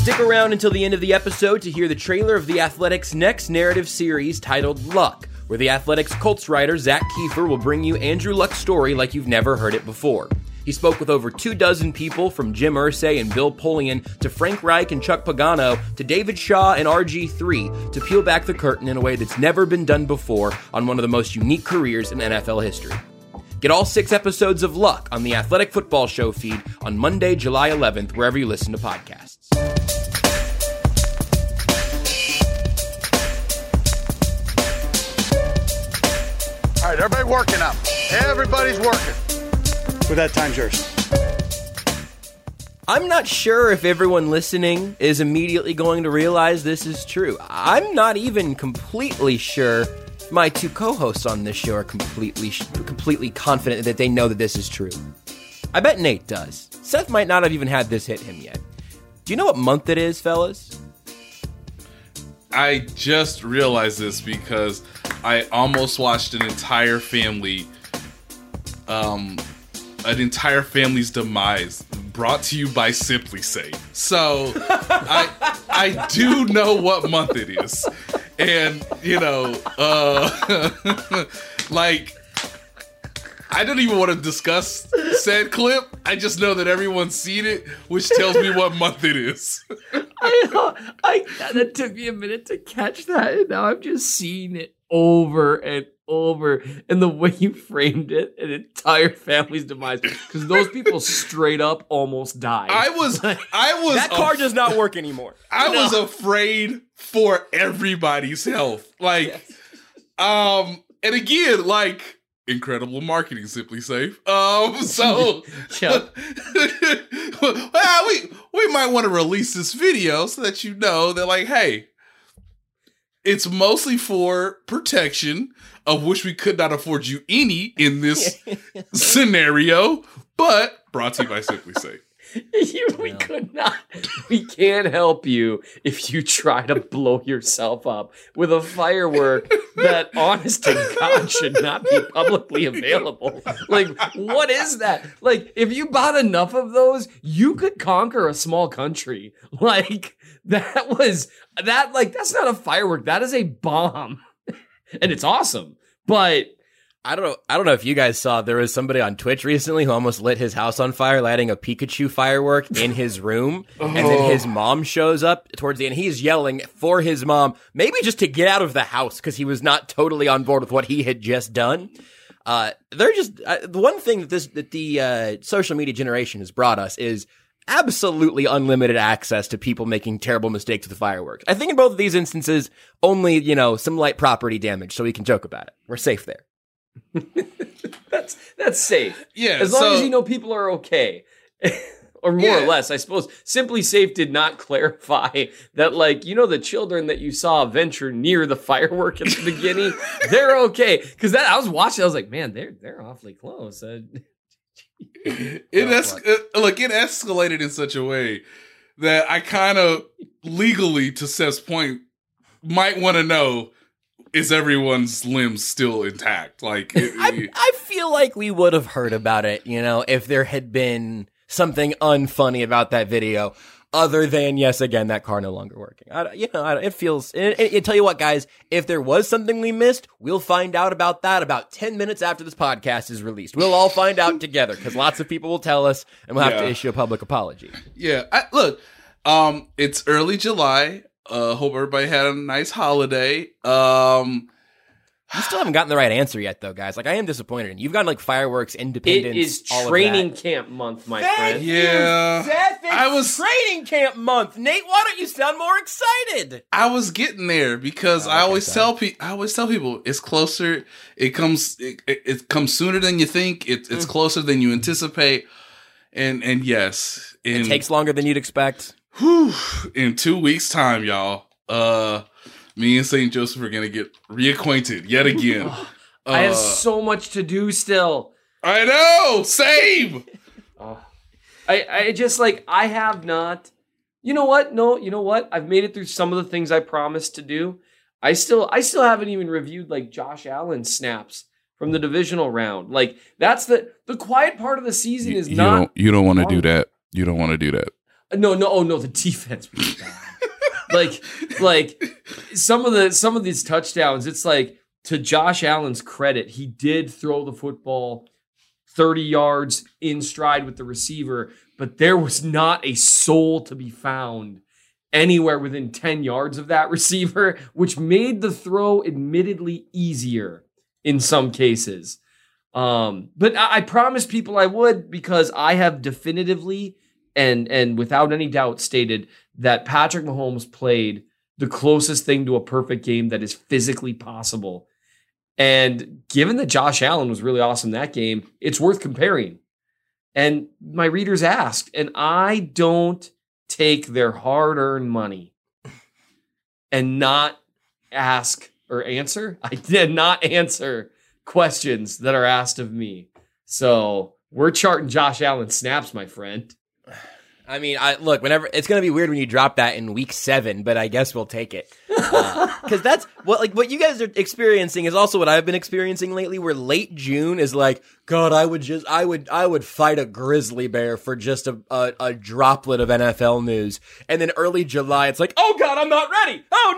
Stick around until the end of the episode to hear the trailer of The Athletic's next narrative series titled Luck, where The Athletic's Colts writer Zach Kiefer will bring you Andrew Luck's story like you've never heard it before. He spoke with over two dozen people from Jim Irsay and Bill Polian to Frank Reich and Chuck Pagano to David Shaw and RG3 to peel back the curtain in a way that's never been done before on one of the most unique careers in NFL history. Get all six episodes of Luck on the Athletic Football Show feed on Monday, July 11th, wherever you listen to podcasts. All right, everybody working up. Everybody's working. With that, time's yours. I'm not sure if everyone listening is immediately going to realize this is true. I'm not even completely sure my two co-hosts on this show are completely completely confident that they know that this is true. I bet Nate does. Seth might not have even had this hit him yet. Do you know what month it is, fellas? I just realized this because I almost watched an entire family um an entire family's demise brought to you by SimpliSafe. So I I do know what month it is. And you know, uh like I don't even want to discuss said clip. I just know that everyone's seen it, which tells me what month it is. I, I that took me a minute to catch that, and now I'm just seeing it over and over. And the way you framed it, an entire family's demise, because those people straight up almost died. I was, I was. That car does not work anymore. I was afraid for everybody's health. Like, um, and again, like incredible marketing, SimpliSafe Um, so, yeah. well, we we might want to release this video so that you know that, like, hey, it's mostly for protection, of which we could not afford you any in this scenario, but brought to you by SimpliSafe. You, we could not. We can't help you if you try to blow yourself up with a firework that, honest to God, should not be publicly available. Like, what is that? Like, if you bought enough of those, you could conquer a small country. Like, that was that. Like, that's not a firework. That is a bomb, and it's awesome. But I don't know. I don't know if you guys saw. There was somebody on Twitch recently who almost lit his house on fire, lighting a Pikachu firework in his room, and then his mom shows up towards the end. He's yelling for his mom, maybe just to get out of the house because he was not totally on board with what he had just done. Uh, they're just uh, the one thing that this that the uh, social media generation has brought us is absolutely unlimited access to people making terrible mistakes with fireworks. I think in both of these instances, only you know some light property damage, so we can joke about it. We're safe there. that's that's safe. Yeah, as long so- as you know people are okay. or more or less, I suppose. SimpliSafe did not clarify that, like, you know, the children that you saw venture near the firework at the beginning, they're okay. Because that I was watching, I was like, man, they're they're awfully close. Uh, it es- uh, look it escalated in such a way that I kind of legally, to Seth's point, might want to know is everyone's limbs still intact? Like, it- I, I feel like we would have heard about it, you know, if there had been something unfunny about that video, other than yes, again, that car no longer working. I, you know, I, it feels. And, and, and tell you what, guys, if there was something we missed, we'll find out about that about ten minutes after this podcast is released. We'll all find out together because lots of people will tell us, and we'll have to issue a public apology. yeah. I, look, um, it's early July. Uh, hope everybody had a nice holiday. Um, You still haven't gotten the right answer yet, though, guys. Like, I am disappointed. in you. You've gotten like fireworks, It independence. is all of training that. camp month, my Thank friend. you, Yeah. Seth. It's I was- training camp month. Nate, why don't you sound more excited? I was getting there because Oh, I always sorry. tell people, I always tell people, it's closer. It comes, it, it, it comes sooner than you think. It, Mm. it's closer than you anticipate. And and yes, in, It takes longer than you'd expect. whew, in two weeks' time, y'all. Uh, me and Saint Joseph are gonna get reacquainted yet again. I have Uh, so much to do still. I know. Same. I, I just like I have not. You know what? No, you know what? I've made it through some of the things I promised to do. I still I still haven't even reviewed like Josh Allen snaps from the divisional round. Like that's the the quiet part of the season is not you don't want to do that. You don't want to do that. no no oh no the defense was bad. Like like some of the some of these touchdowns it's like to Josh Allen's credit he did throw the football 30 yards in stride with the receiver but there was not a soul to be found anywhere within 10 yards of that receiver which made the throw admittedly easier in some cases. Um but I, I promised people I would because I have definitively and and without any doubt stated that Patrick Mahomes played the closest thing to a perfect game that is physically possible. And given that Josh Allen was really awesome that game, it's worth comparing. And my readers asked, and I don't take their hard-earned money and not ask or answer. I did not answer questions that are asked of me. So we're charting Josh Allen snaps, my friend. I mean, I look. Whenever it's gonna be weird when you drop that in week seven, but I guess we'll take it uh, because that's what like what you guys are experiencing is also what I've been experiencing lately. Where late June is like, God, I would just, I would, I would fight a grizzly bear for just a a, a droplet of NFL news, and then early July, it's like, oh God, I'm not ready. Oh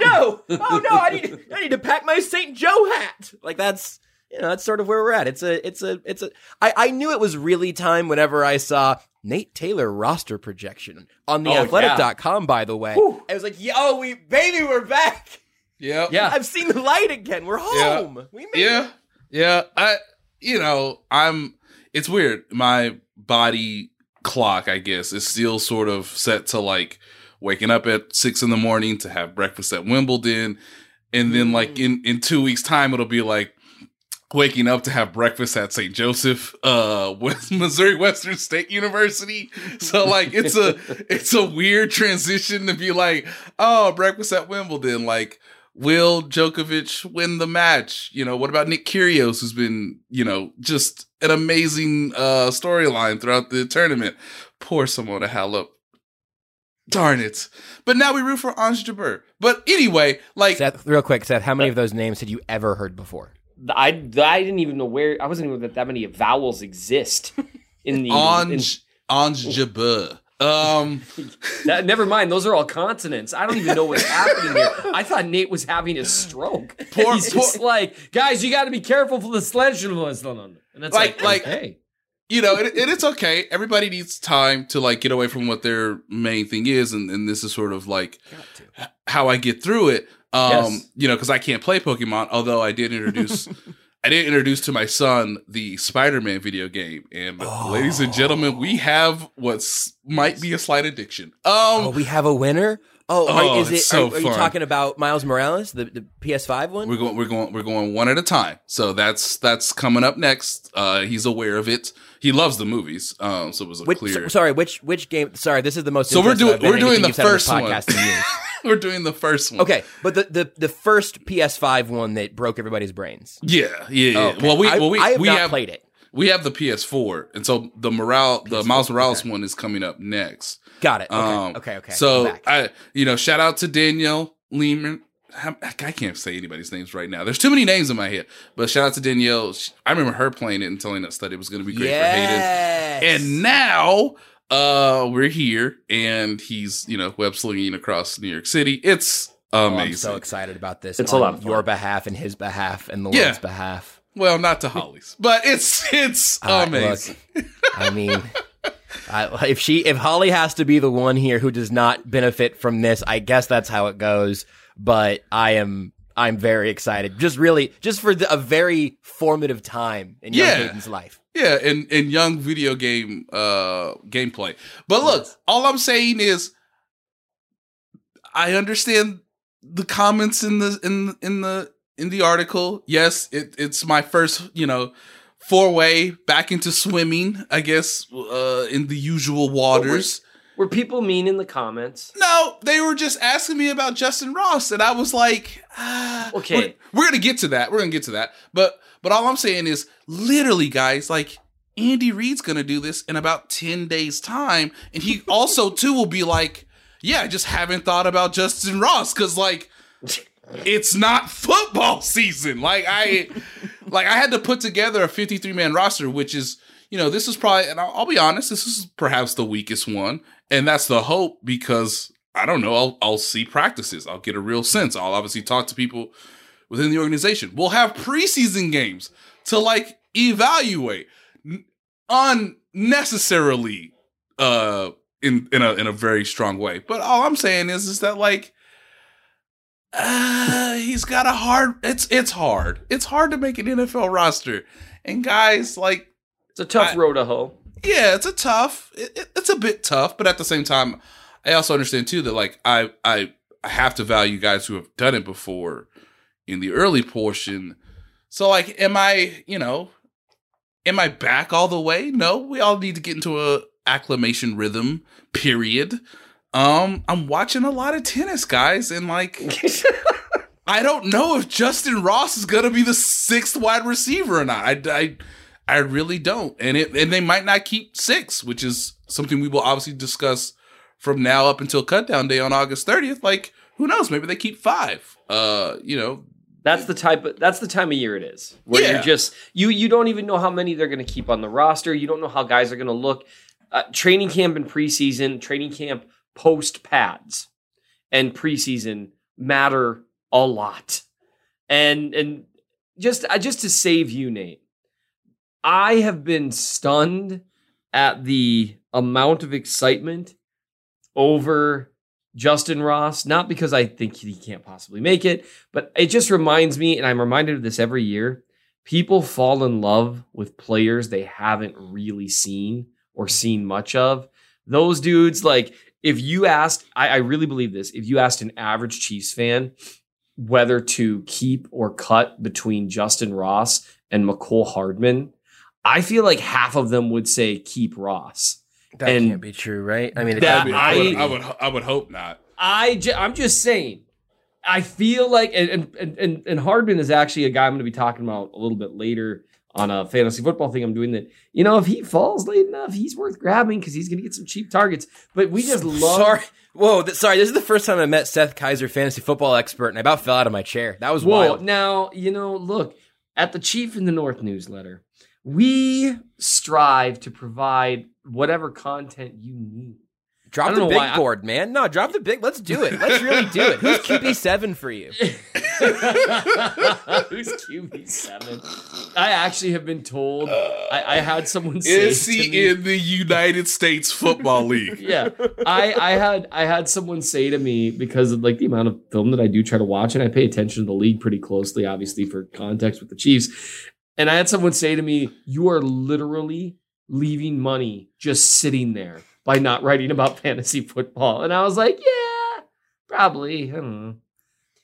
no, oh no, I need, I need to pack my Saint Joe hat. Like that's. You know, that's sort of where we're at. It's a, it's a, it's a. I, I knew it was really time whenever I saw Nate Taylor roster projection on the Oh, athletic.com, by the way. I was like, yo, we, baby, we're back. Yeah. Yeah. I've seen the light again. We're home. We made Yeah. it. Yeah. I you know, I'm it's weird. My body clock, I guess, is still sort of set to like waking up at six in the morning to have breakfast at Wimbledon. And then like mm. in, in two weeks time it'll be like waking up to have breakfast at St. Joseph, uh, with Missouri Western State University. So like, it's a, it's a weird transition to be like, oh, breakfast at Wimbledon. Like, will Djokovic win the match? You know, what about Nick Kyrgios, who's been, you know, just an amazing, uh, storyline throughout the tournament. Poor Simona Halep. Darn it. But now we root for Ange Jabeur. But anyway, like, Seth, real quick, Seth, how many of those names had you ever heard before? I, I didn't even know where I wasn't even that that many vowels exist in the in- Ange, Ange Um, that, never mind, those are all consonants. I don't even know what's happening here. I thought Nate was having a stroke. Poor- He's just like, guys, you got to be careful for the sledge. And it's Like- like, like- hey, you know, it, it, it's okay. Everybody needs time to like get away from what their main thing is, and, and this is sort of like how I get through it. Um, Yes. you know, because I can't play Pokemon, although I did introduce, I did introduce to my son the Spider-Man video game, and ladies and gentlemen, we have what's might be a slight addiction. Um, Oh, we have a winner? Oh, Oh, are, is it? so are, are you talking about Miles Morales, the, the PS5 one? we're going, we're going, we're going one at a time. So that's that's coming up next. Uh, he's aware of it. He loves the movies. Um, so it was a Which, clear. so- sorry, which which game? Sorry, this is the most. So we're doing- we're doing the you've said on this first one. podcast years. we're doing the first one. Okay, but the, the the first PS5 one that broke everybody's brains. Yeah, yeah. yeah. Okay. Well, we well we I have we have played it. we have the PS4, and so the Morale the Miles Morales one is coming up next. Got it. Okay, Um, okay, okay. So. I, you know, shout out to Danielle Lehman. I I can't say anybody's names right now. There's too many names in my head. But shout out to Danielle. I remember her playing it and telling us that it was going to be great yes. for Hayden. And now uh we're here, and he's you know web slinging across New York City. It's Oh, amazing. I'm so excited about this. It's a on lot of fun. your behalf and his behalf and the Yeah. world's behalf. well, not to Holly's, but it's it's Uh, amazing. look, I mean, I, if she, if Holly has to be the one here who does not benefit from this, I guess that's how it goes. But I am, I'm very excited. Just really, just for the, a very formative time in young Yeah. Hayden's life. Yeah, and and young video game uh gameplay. But look, all I'm saying is I understand the comments in the in in the in the article. Yes, it, it's my first, you know, four-way back into swimming, I guess, uh in the usual waters. Were people mean in the comments? No, they were just asking me about Justin Ross, and I was like, ah, Okay. we're, we're gonna get to that. We're gonna get to that. But but all I'm saying is, literally, guys, like Andy Reid's gonna do this in about ten days' time, and he also too will be like, yeah, I just haven't thought about Justin Ross because like it's not football season. Like I, like I had to put together a 53 man roster, which is, you know, this is probably, and I'll, I'll be honest, this is perhaps the weakest one, and that's the hope because I don't know, I'll I'll see practices, I'll get a real sense, I'll obviously talk to people within the organization. We'll have preseason games to like evaluate unnecessarily uh in in a in a very strong way. But all I'm saying is is that like uh, he's got a hard it's it's hard. It's hard to make an NFL roster. And guys, like It's a tough I- road to hoe. yeah, it's a tough. It, it- it's a bit tough, but at the same time, I also understand too that like I I I have to value guys who have done it before in the early portion. So like, am I you know, am I back all the way? No, we all need to get into a acclimation rhythm. Period. Um, I'm watching a lot of tennis, guys, and like. I don't know if Justin Ross is going to be the sixth wide receiver or not. I, I, I really don't. And it and they might not keep six, which is something we will obviously discuss from now up until cutdown day on August 30th. Like, who knows? Maybe they keep five. Uh, you know, That's the type of that's the time of year it is. Where Yeah. you're just you you don't even know how many they're going to keep on the roster. You don't know how guys are going to look. Uh, training camp and preseason, training camp post pads, and preseason matter a lot. And and just uh, just to save you, Nate, I have been stunned at the amount of excitement over Justin Ross. Not because I think he can't possibly make it, but it just reminds me, and I'm reminded of this every year. People fall in love with players they haven't really seen or seen much of. Those dudes, like, if you asked, I, I really believe this, if you asked an average Chiefs fan whether to keep or cut between Justin Ross and Mecole Hardman, I feel like half of them would say keep Ross. That And can't be true, right? I mean, it that- I, be. I, would, I- I would, I would hope not. I, I'm just saying. I feel like and and and, and Hardman is actually a guy I'm going to be talking about a little bit later on a fantasy football thing I'm doing that. You know, if he falls late enough, he's worth grabbing because he's going to get some cheap targets. But we just love. Sorry. Whoa, th- sorry. This is the first time I met Seth Keysor, fantasy football expert, and I about fell out of my chair. That was Whoa! wild. Now you know. Look at the Chief in the North newsletter. We strive to provide whatever content you need. Drop the big why I- board, man. No, drop the big. Let's do it. Let's really do it. Who's QB seven for you? Who's QB seven? I actually have been told. I, I had someone say Is to he me, in the United States Football League? yeah, I, I had I had someone say to me because of like the amount of film that I do try to watch, and I pay attention to the league pretty closely, obviously for context with the Chiefs. And I had someone say to me, "You are literally leaving money just sitting there by not writing about fantasy football." And I was like, "Yeah, probably. I don't know."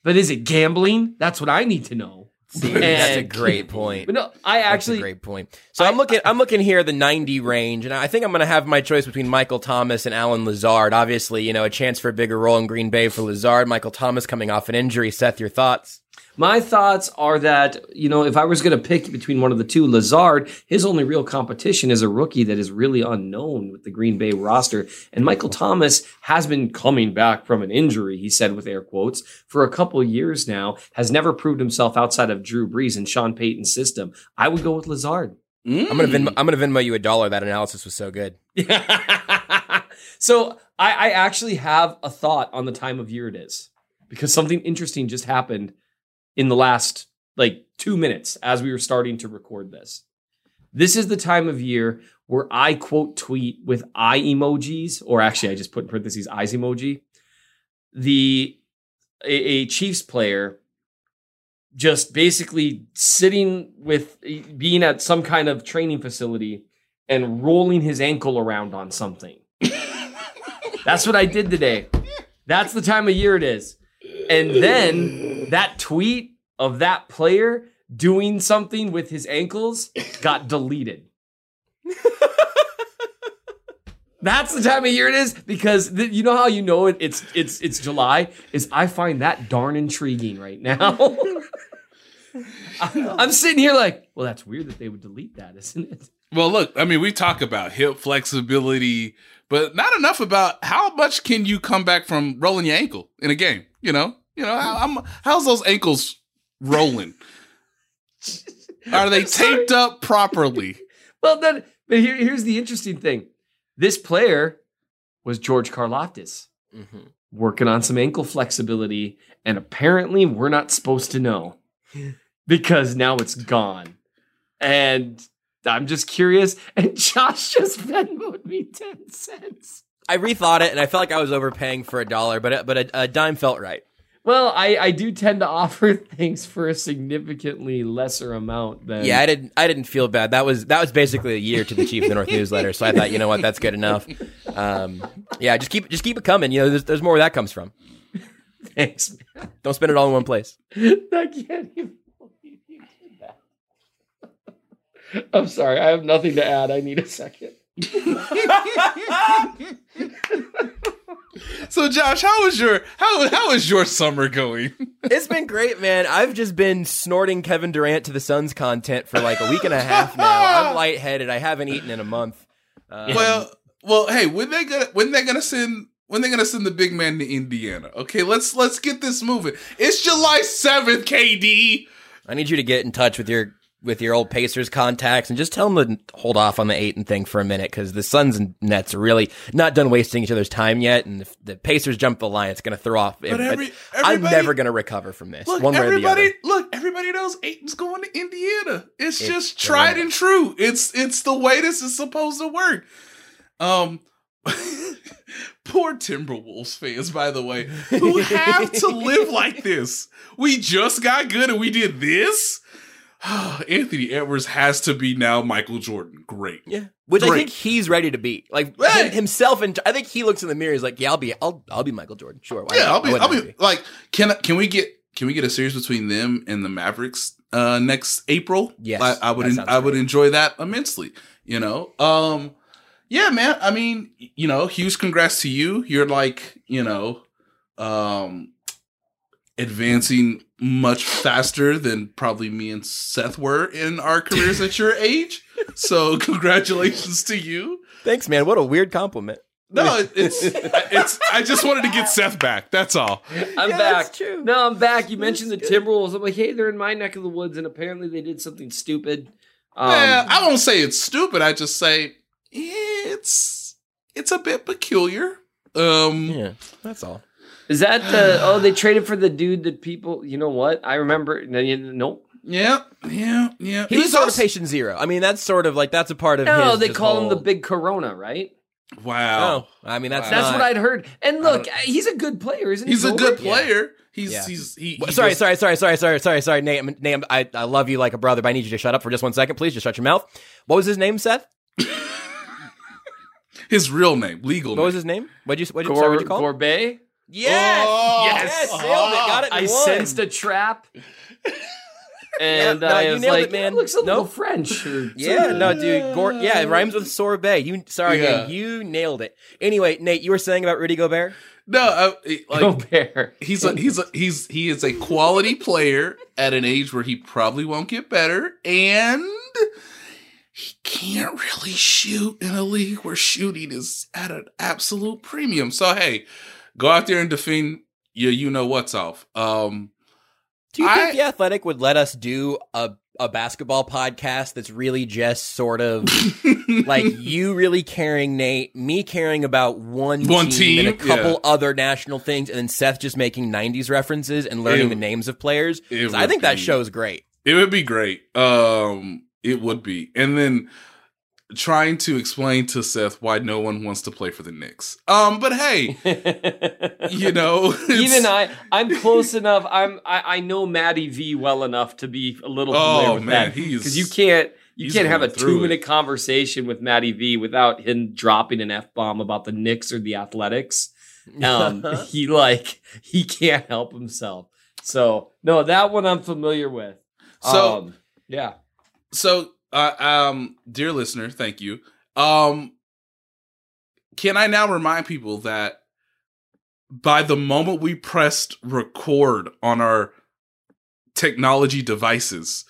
But is it gambling? That's what I need to know. See, that's a great point. But no, I That's a actually great point. So I, am looking. I'm looking here the 90 range, and I think I'm going to have my choice between Michael Thomas and Allen Lazard. Obviously, you know, a chance for a bigger role in Green Bay for Lazard. Michael Thomas coming off an injury. Seth, your thoughts? My thoughts are that, you know, if I was going to pick between one of the two, Lazard, his only real competition is a rookie that is really unknown with the Green Bay roster. And Michael Thomas has been coming back from an injury, he said with air quotes, for a couple years now, has never proved himself outside of Drew Brees and Sean Payton's system. I would go with Lazard. I'm gonna Venmo, I'm gonna Venmo you a dollar. That analysis was so good. so I, I actually have a thought on the time of year it is because something interesting just happened in the last like two minutes as we were starting to record this. This is the time of year where I quote tweet with eye emojis, or actually I just put in parentheses eyes emoji. The a, a Chiefs player just basically sitting with being at some kind of training facility and rolling his ankle around on something. That's what I did today. That's the time of year it is. And then that tweet of that player doing something with his ankles got deleted. That's the time of year it is because th- you know how you know it, it's it's it's July is I find that darn intriguing right now. I- I'm sitting here like, well, that's weird that they would delete that, isn't it? Well, look, I mean, we talk about hip flexibility, but not enough about how much can you come back from rolling your ankle in a game. You know, you know, how, I'm, how's those ankles rolling? Are they taped up properly? Well, then, but here, here's the interesting thing: this player was George Karlaftis mm-hmm. working on some ankle flexibility, and apparently, we're not supposed to know because now it's gone. And I'm just curious. And Josh just Venmoed me ten cents. I rethought it and I felt like I was overpaying for a dollar, but but a, a dime felt right. Well, I, I do tend to offer things for a significantly lesser amount than Yeah, I didn't. I didn't feel bad. That was that was basically a year to the Chief of the North newsletter. So I thought, you know what, that's good enough. Um, yeah, just keep just keep it coming. You know, there's, there's more where that comes from. Thanks, man. Don't spend it all in one place. I can't even believe you did that. I'm sorry. I have nothing to add. I need a second. So, Josh, how was your how how is your summer going? It's been great, man. I've just been snorting Kevin Durant to the Suns content for like a week and a half now. I'm lightheaded. I haven't eaten in a month. Um, Well, well, hey, when they gonna when they gonna send when they gonna send the big man to Indiana? Okay, let's let's get this moving. It's July seventh, KD. I need you to get in touch with your with your old Pacers contacts and just tell them to hold off on the Ayton thing for a minute because the Suns and Nets are really not done wasting each other's time yet. And if the Pacers jump the line, it's going to throw off. But every- I'm never going to recover from this. Look, one way or the everybody, other. look, everybody knows Ayton's going to Indiana. It's, It's just tried and true. It's it's the way this is supposed to work. Um, poor Timberwolves fans, by the way, who have to live like this. We just got good and we did this. Anthony Edwards has to be now Michael Jordan. Great. Yeah, which I think he's ready to be. Like Right. him- himself, and I think he looks in the mirror. He's like, "Yeah, I'll be, I'll, I'll be Michael Jordan. Sure, yeah, not? I'll be. I'll wouldn't be like, can can we get can we get a series between them and the Mavericks uh next April? Yes, I, I would. en- I would enjoy that immensely. You know. Um. Yeah, man. I mean, you know, huge congrats to you. You're like, you know, um, advancing much faster than probably me and Seth were in our careers at your age. So, congratulations to you. Thanks, man. What a weird compliment. No, it's it's. I just wanted to get Seth back. That's all. I'm Yeah, back. that's true. No, I'm back. You mentioned the Timberwolves. I'm like, hey, they're in my neck of the woods, and apparently they did something stupid. Um, Yeah, I won't say it's stupid. I just say it's it's a bit peculiar. Um, Yeah, that's all. Is that the? Oh, they traded for the dude that people. You know what? I remember. no, you- Nope. yeah, yeah, yeah. He was He's sort also- patient zero. I mean, that's sort of like that's a part of. No, his they just call him the big Corona, right? Wow, Oh, I mean that's That's not- what I'd heard. And look, uh, he's a good player, isn't he? he's a good player. He's Yeah. he's he. He sorry, does- sorry, sorry, sorry, sorry, sorry, sorry, Nate. I'm- Nate, I'm- I, I love you like a brother, but I need you to shut up for just one second, please. Just shut your mouth. What was his name, Seth? His real name, legal. What was his name? What'd you, what'd you, sorry, what'd you call him? Gorbet. Yes, Oh, yes, nailed it, oh! got it. I and won. sensed a trap. And Yeah, no, I you was nailed like, it, man. That looks a little Nope. French. Yeah, no, dude. Gor- yeah, it rhymes with sorbet. You, sorry, Yeah. man, you nailed it. Anyway, Nate, you were saying about Rudy Gobert. No, I, like Gobert. he's a he's a he's he is a quality player at an age where he probably won't get better, and he can't really shoot in a league where shooting is at an absolute premium. So hey, go out there and defend your You know what's off. Um, Do you I- think the Athletic would let us do a a basketball podcast that's really just sort of like you really caring, Nate, me caring about one, One team, and a couple yeah. other national things, and then Seth just making '90s references and learning It- the names of players. I think that be- show's great. It would be great. Um, it would be. And then trying to explain to Seth why no one wants to play for the Knicks. Um, but hey, you know, Even I, I'm close enough. I'm, I, I know Matty V well enough to be a little familiar Oh, with man, that because you can't, you can't have a two minute conversation with Matty V without him dropping an f bomb about the Knicks or the Athletics. Um, he like he can't help himself. So no, that one I'm familiar with. So- Um, yeah, so uh, um dear listener thank you um can i now remind people that by the moment we pressed record on our technology devices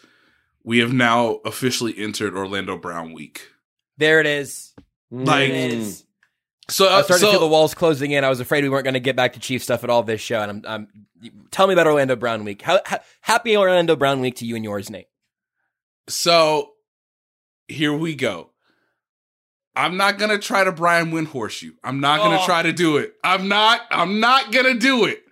we have now officially entered orlando brown week There it is. Like- it is. so, I uh, started to feel the walls closing in. I was afraid we weren't going to get back to Chief stuff at all this show. And I'm, I'm tell me about Orlando Brown week. How, ha- happy Orlando Brown week to you and yours, Nate. so here we go i'm not gonna try to brian windhorst you i'm not gonna Oh. try to do it i'm not i'm not gonna do it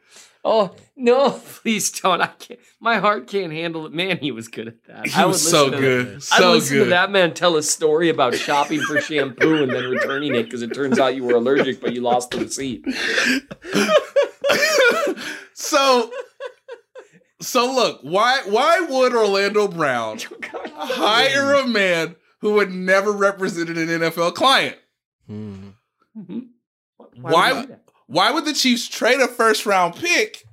Oh no! Please don't. I can't. My heart can't handle it. Man, he was good at that. he I was so good so listen to that man tell a story about shopping for shampoo and then returning it because it turns out you were allergic, but you lost the receipt. so so look why why would orlando brown hire a man who had never represented an nfl client. Mhm. Why- would you do why would the chiefs trade a first round pick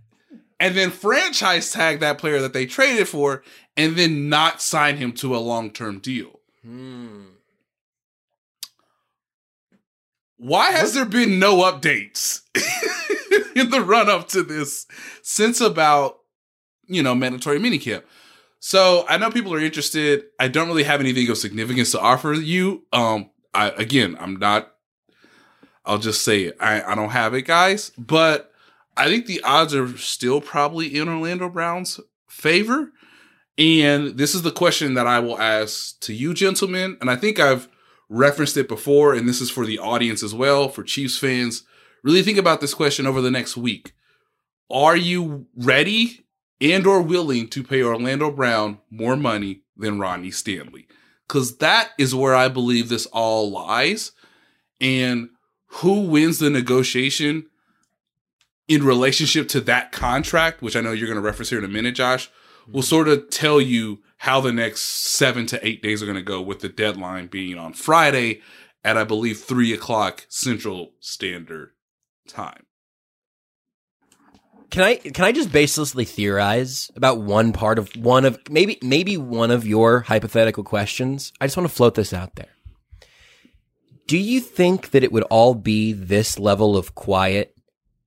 and then franchise tag that player that they traded for and then not sign him to a long-term deal? Why has there been no updates in the run up to this since about you know mandatory minicamp so i know people are interested. I don't really have anything of significance to offer you. Um i again i'm not i'll just say it. I, I don't have it guys. But i think the odds are still probably in orlando brown's favor. And this is the question that i will ask to you gentlemen. And i think i've referenced it before, and this is for the audience as well, for Chiefs fans. Really think about this question over the next week. Are you ready and or willing to pay Orlando Brown more money than Ronnie Stanley? Because that is where I believe this all lies. And who wins the negotiation in relationship to that contract, which I know you're going to reference here in a minute, Josh, will sort of tell you how the next seven to eight days are going to go, with the deadline being on Friday at, I believe, three o'clock Central Standard Time. Can I can I just baselessly theorize about one part of one of maybe maybe one of your hypothetical questions? I just want to float this out there. Do you think that it would all be this level of quiet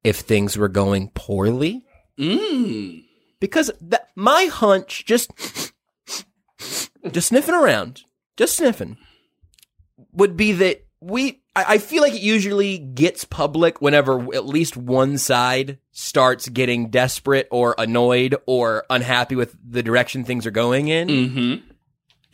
if things were going poorly? Mm. Because th- my hunch just just sniffing around, just sniffing would be that we I, I feel like it usually gets public whenever at least one side starts getting desperate or annoyed or unhappy with the direction things are going in. Mm-hmm.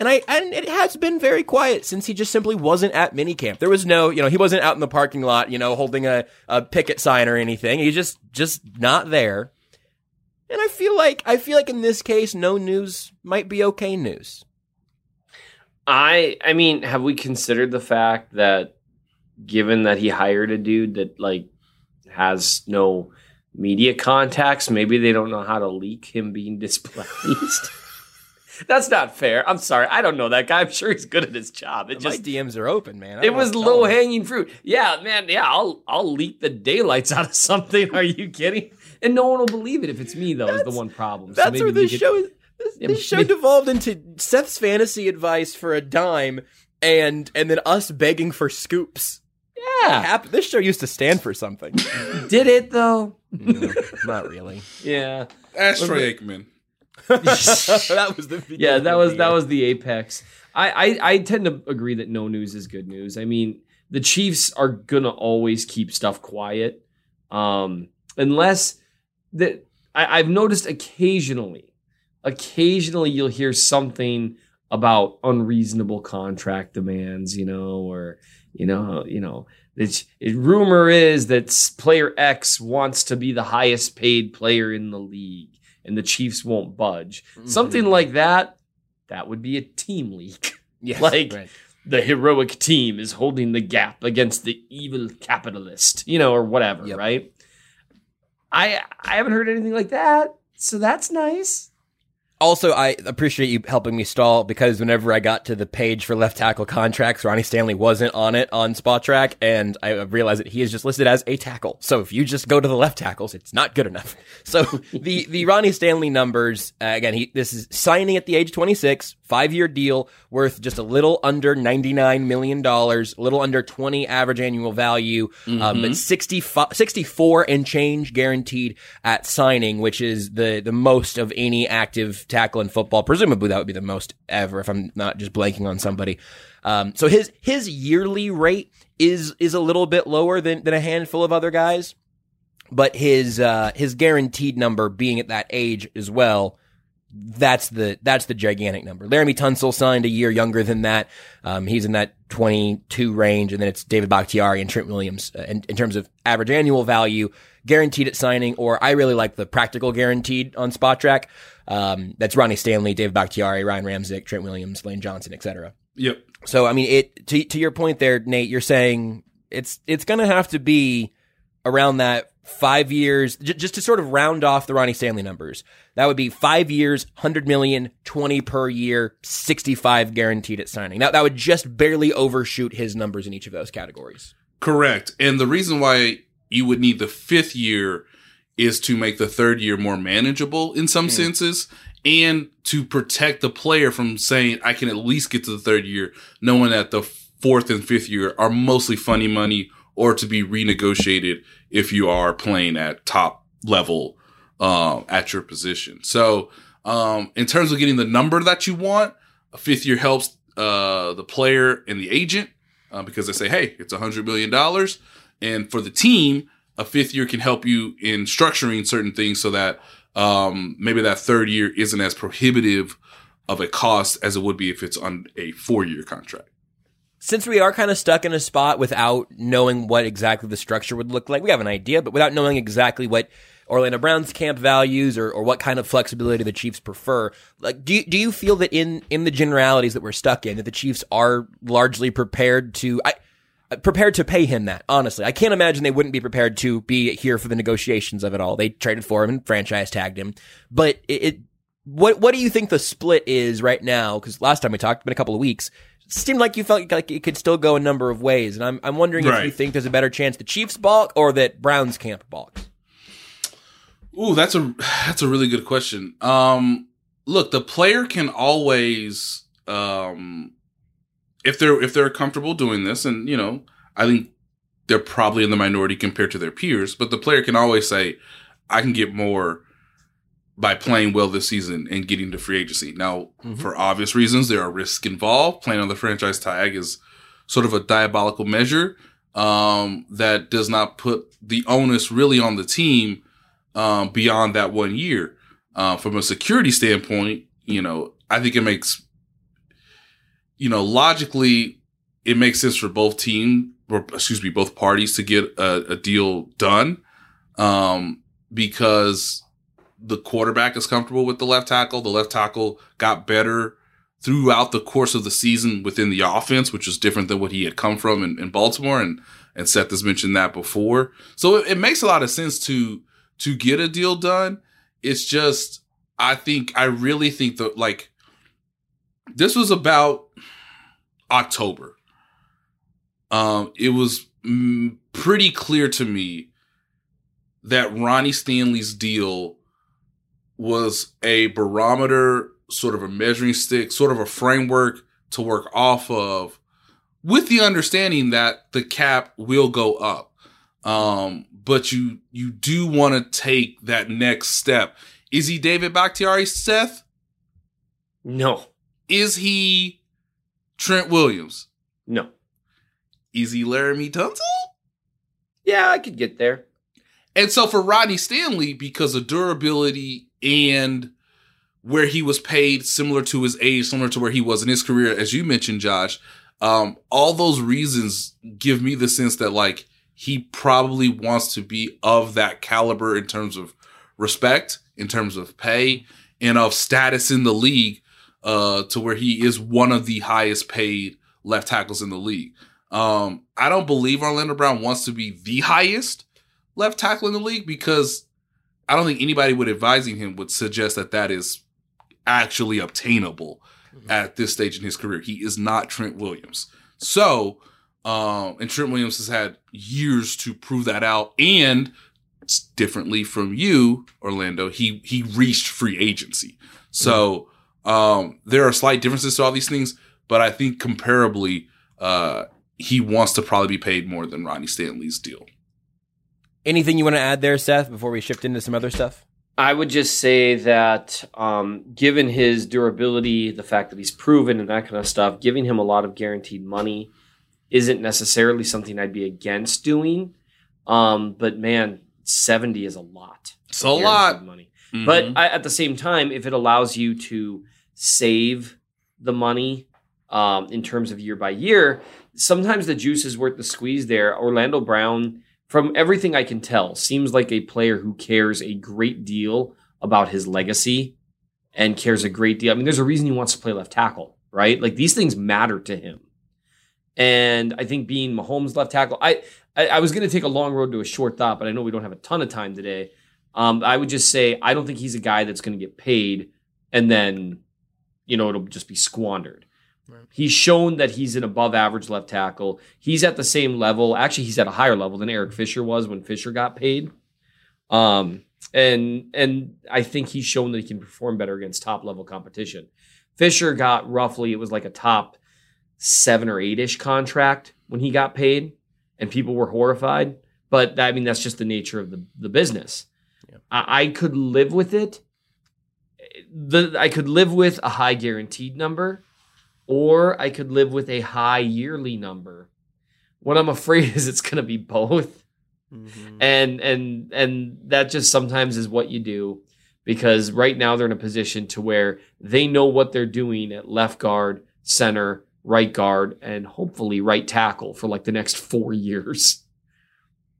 And I and it has been very quiet since he just simply wasn't at minicamp. There was no, you know, he wasn't out in the parking lot, you know, holding a, a picket sign or anything. He just just not there. And I feel like I feel like in this case, no news might be okay news. I I mean, have we considered the fact that given that he hired a dude that like has no media contacts, maybe they don't know how to leak him being displeased? That's not fair. I'm sorry. I don't know that guy. I'm sure he's good at his job. It My just DMs are open, man. I it was know what to tell low hanging fruit. Yeah, man. Yeah, I'll I'll leak the daylights out of something. Are you kidding? And no one will believe it if it's me though. is the one problem. So That's maybe where this show is. This, this show maybe- devolved into Seth's fantasy advice for a dime, and and then us begging for scoops. Yeah, Hap- this show used to stand for something. did it though? Not really. Yeah. Ask Troy Aikman. that was the yeah, that was that was the apex. I, I I tend to agree that no news is good news. I mean, the Chiefs are gonna always keep stuff quiet, um, unless that I, I've noticed occasionally, occasionally you'll hear something about unreasonable contract demands, you know, or you know, you know, it's it, rumor is that player X wants to be the highest paid player in the league, and the Chiefs won't budge. Mm-hmm. Something like that. That would be a team leak. Yes, like- right. the heroic team is holding the gap against the evil capitalist, you know, or whatever, Yep. right? I I haven't heard anything like that, so that's nice. Also, I appreciate you helping me stall because whenever I got to the page for left tackle contracts, Ronnie Stanley wasn't on it on Spotrac, and I realized that he is just listed as a tackle. So if you just go to the left tackles, it's not good enough. So the the Ronnie Stanley numbers uh, again, he this is signing at the age 26, five year deal worth just a little under 99 million dollars, a little under 20 average annual value, um, but 65, 64 and change guaranteed at signing, which is the the most of any active tackle in football. Presumably that would be the most ever if I'm not just blanking on somebody. Um, so his his yearly rate is is a little bit lower than than a handful of other guys, but his uh, his guaranteed number being at that age as well. That's the that's the gigantic number. Laremy Tunsil signed a year younger than that. Um, he's in that 22 range, and then it's David Bakhtiari and Trent Williams uh, in, in terms of average annual value, guaranteed at signing, or I really like the practical guaranteed on Spotrac. Um, that's Ronnie Stanley, Dave Bakhtiari, Ryan Ramczyk, Trent Williams, Lane Johnson, etc. Yep. So I mean, it to to your point there, Nate. You're saying it's it's going to have to be around that five years, j- just to sort of round off the Ronnie Stanley numbers. That would be five years, hundred million, twenty per year, sixty five guaranteed at signing. Now that would just barely overshoot his numbers in each of those categories. Correct. And the reason why you would need the fifth year is to make the third year more manageable in some senses and to protect the player from saying, I can at least get to the third year, knowing that the fourth and fifth year are mostly funny money or to be renegotiated if you are playing at top level um, at your position. So, um, in terms of getting the number that you want, a fifth year helps uh, the player and the agent uh, because they say, hey, it's a hundred million dollars, and for the team, a fifth year can help you in structuring certain things so that um, maybe that third year isn't as prohibitive of a cost as it would be if it's on a four year contract. Since we are kind of stuck in a spot without knowing what exactly the structure would look like, we have an idea, but without knowing exactly what Orlando Brown's camp values or, or what kind of flexibility the Chiefs prefer. Like, do you, do you feel that in, in the generalities that we're stuck in, that the Chiefs are largely prepared to, I, prepared to pay him that, honestly. I can't imagine they wouldn't be prepared to be here for the negotiations of it all. They traded for him and franchise tagged him. But it, it what, what do you think the split is right now? Cause last time we talked, it's been a couple of weeks. Seemed like you felt like it could still go a number of ways. And I'm, I'm wondering if you think there's a better chance the Chiefs balk or that Browns camp balks. Ooh, that's a that's a really good question. Um, look, the player can always, um, if they're if they're comfortable doing this, and you know, I think they're probably in the minority compared to their peers, but the player can always say, "I can get more by playing well this season and getting to free agency." Now, for obvious reasons, there are risks involved. Playing on the franchise tag is sort of a diabolical measure um, that does not put the onus really on the team um, beyond that one year. Uh, from a security standpoint, you know, I think it makes, you know, logically, it makes sense for both team, or excuse me, both parties to get a, a deal done, um, because the quarterback is comfortable with the left tackle. The left tackle got better throughout the course of the season within the offense, which is different than what he had come from in, in Baltimore. And, and Seth has mentioned that before. So it, it makes a lot of sense to, to get a deal done. It's just, I think, I really think that like, this was about October. Um, it was mm, pretty clear to me that Ronnie Stanley's deal was a barometer, sort of a measuring stick, sort of a framework to work off of, with the understanding that the cap will go up. Um, but you you do want to take that next step. Is he David Bakhtiari, Seth? No, Is he Trent Williams? no. Is he Laremy Tunsil? Yeah, I could get there. And so for Rodney Stanley, because of durability and where he was paid similar to his age, similar to where he was in his career, as you mentioned, Josh, um, all those reasons give me the sense that like he probably wants to be of that caliber in terms of respect, in terms of pay, and of status in the league, uh, to where he is one of the highest paid left tackles in the league. Um, I don't believe Orlando Brown wants to be the highest left tackle in the league because I don't think anybody would advising him would suggest that that is actually obtainable at this stage in his career. He is not Trent Williams. So, um, and Trent Williams has had years to prove that out. And differently from you, Orlando, he he reached free agency. So, um, there are slight differences to all these things, but I think comparably, uh, he wants to probably be paid more than Ronnie Stanley's deal. Anything you want to add there, Seth, before we shift into some other stuff? I would just say that, um, given his durability, the fact that he's proven and that kind of stuff, giving him a lot of guaranteed money isn't necessarily something I'd be against doing. Um, but man, seventy is a lot. It's a lot. Guaranteed money. But I, at the same time, if it allows you to save the money um, in terms of year by year, sometimes the juice is worth the squeeze there. Orlando Brown, from everything I can tell, seems like a player who cares a great deal about his legacy and cares a great deal. I mean, there's a reason he wants to play left tackle, right? Like these things matter to him. And I think being Mahomes left tackle, I I, I was going to take a long road to a short thought, but I know we don't have a ton of time today. Um, I would just say I don't think he's a guy that's going to get paid and then, you know, it'll just be squandered. He's shown that he's an above average left tackle. He's at the same level. Actually, he's at a higher level than Eric Fisher was when Fisher got paid. Um, and and I think he's shown that he can perform better against top level competition. Fisher got roughly it was like a top seven or eight ish contract when he got paid, and people were horrified. But I mean, that's just the nature of the the business. I, I could live with it. The I could live with a high guaranteed number, or I could live with a high yearly number. What I'm afraid is it's going to be both, mm-hmm. and and and that just sometimes is what you do because right now they're in a position to where they know what they're doing at left guard, center, right guard, and hopefully right tackle for like the next four years.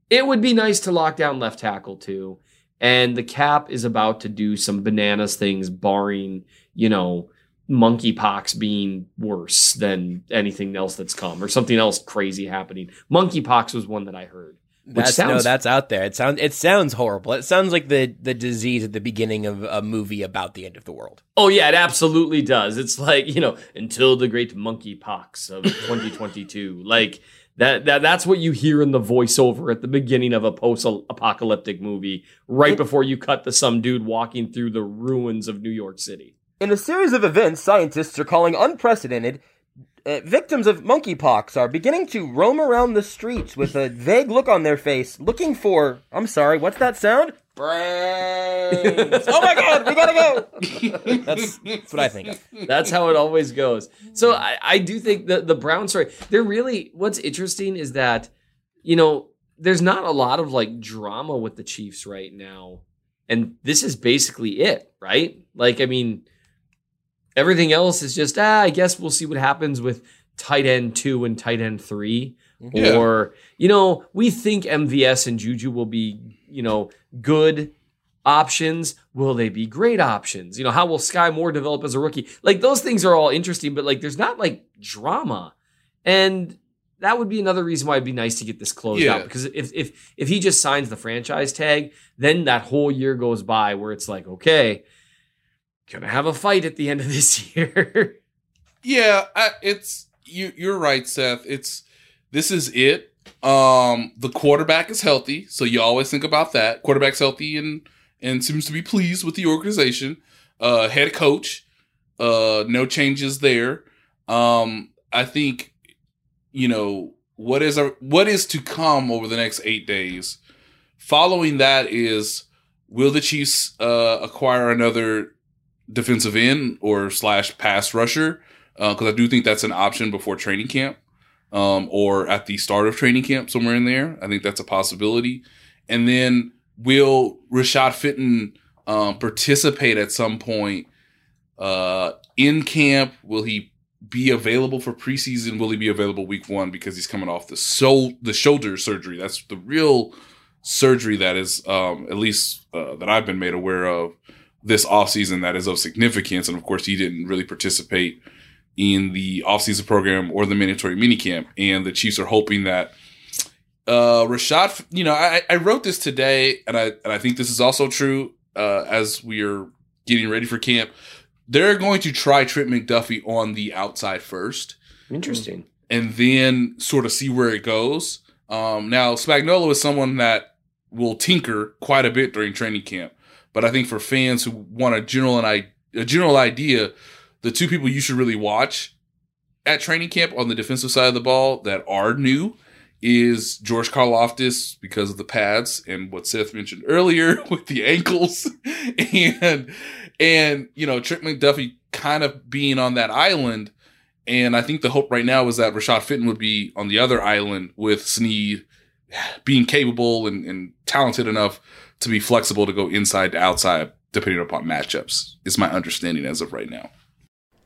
It would be nice to lock down left tackle too. And the cap is about to do some bananas things, barring, you know, monkeypox being worse than anything else that's come or something else crazy happening. Monkeypox was one that I heard. That's no, that's out there. It sounds it sounds horrible. It sounds like the the disease at the beginning of a movie about the end of the world. Oh yeah, it absolutely does. It's like, you know, until the great monkeypox of 2022. like that, that that's what you hear in the voiceover at the beginning of a post-apocalyptic movie right before you cut to some dude walking through the ruins of New York City. In a series of events scientists are calling unprecedented, uh, victims of monkeypox are beginning to roam around the streets with a vague look on their face, looking for. I'm sorry, what's that sound? Brains. oh my god, we gotta go. that's, that's what I think of. That's how it always goes. So I, I do think the the Brown story. They're really what's interesting is that you know there's not a lot of like drama with the Chiefs right now, and this is basically it, right? Like I mean, everything else is just ah. I guess we'll see what happens with tight end two and tight end three, Yeah. or you know we think MVS and Juju will be you know good options will they be great options you know how will skyy moore develop as a rookie like those things are all interesting but like there's not like drama and that would be another reason why it'd be nice to get this closed Yeah. out because if if if he just signs the franchise tag then that whole year goes by where it's like okay gonna have a fight at the end of this year Yeah, I, it's you. You're right, Seth. It's this is it. Um, the quarterback is healthy, so you always think about that. Quarterback's healthy and and seems to be pleased with the organization. Uh, head coach, uh, no changes there. Um, I think you know what is a, what is to come over the next eight days. Following that is will the Chiefs uh, acquire another defensive end or slash pass rusher? Because I do think that's an option before training camp um, or at the start of training camp, somewhere in there. I think that's a possibility. And then will Rashad Fenton um, participate at some point uh, in camp? Will he be available for preseason? Will he be available week one because he's coming off the soul the shoulder surgery? That's the real surgery that is um, at least uh, that I've been made aware of this offseason that is of significance. And of course, he didn't really participate in the offseason program or the mandatory minicamp. And the Chiefs are hoping that uh, Rashad, you know, I, I wrote this today, and I and I think this is also true uh, as we are getting ready for camp. They're going to try Trent McDuffie on the outside first, Interesting. and then sort of see where it goes. Um, now, Spagnuolo is someone that will tinker quite a bit during training camp, but I think for fans who want a general and a general idea, the two people you should really watch at training camp on the defensive side of the ball that are new is George Karlaftis because of the pads and what Seth mentioned earlier with the ankles and and you know Trent McDuffie kind of being on that island and I think the hope right now is that Rashad Fenton would be on the other island with Sneed being capable and, and talented enough to be flexible to go inside to outside depending upon matchups is my understanding as of right now.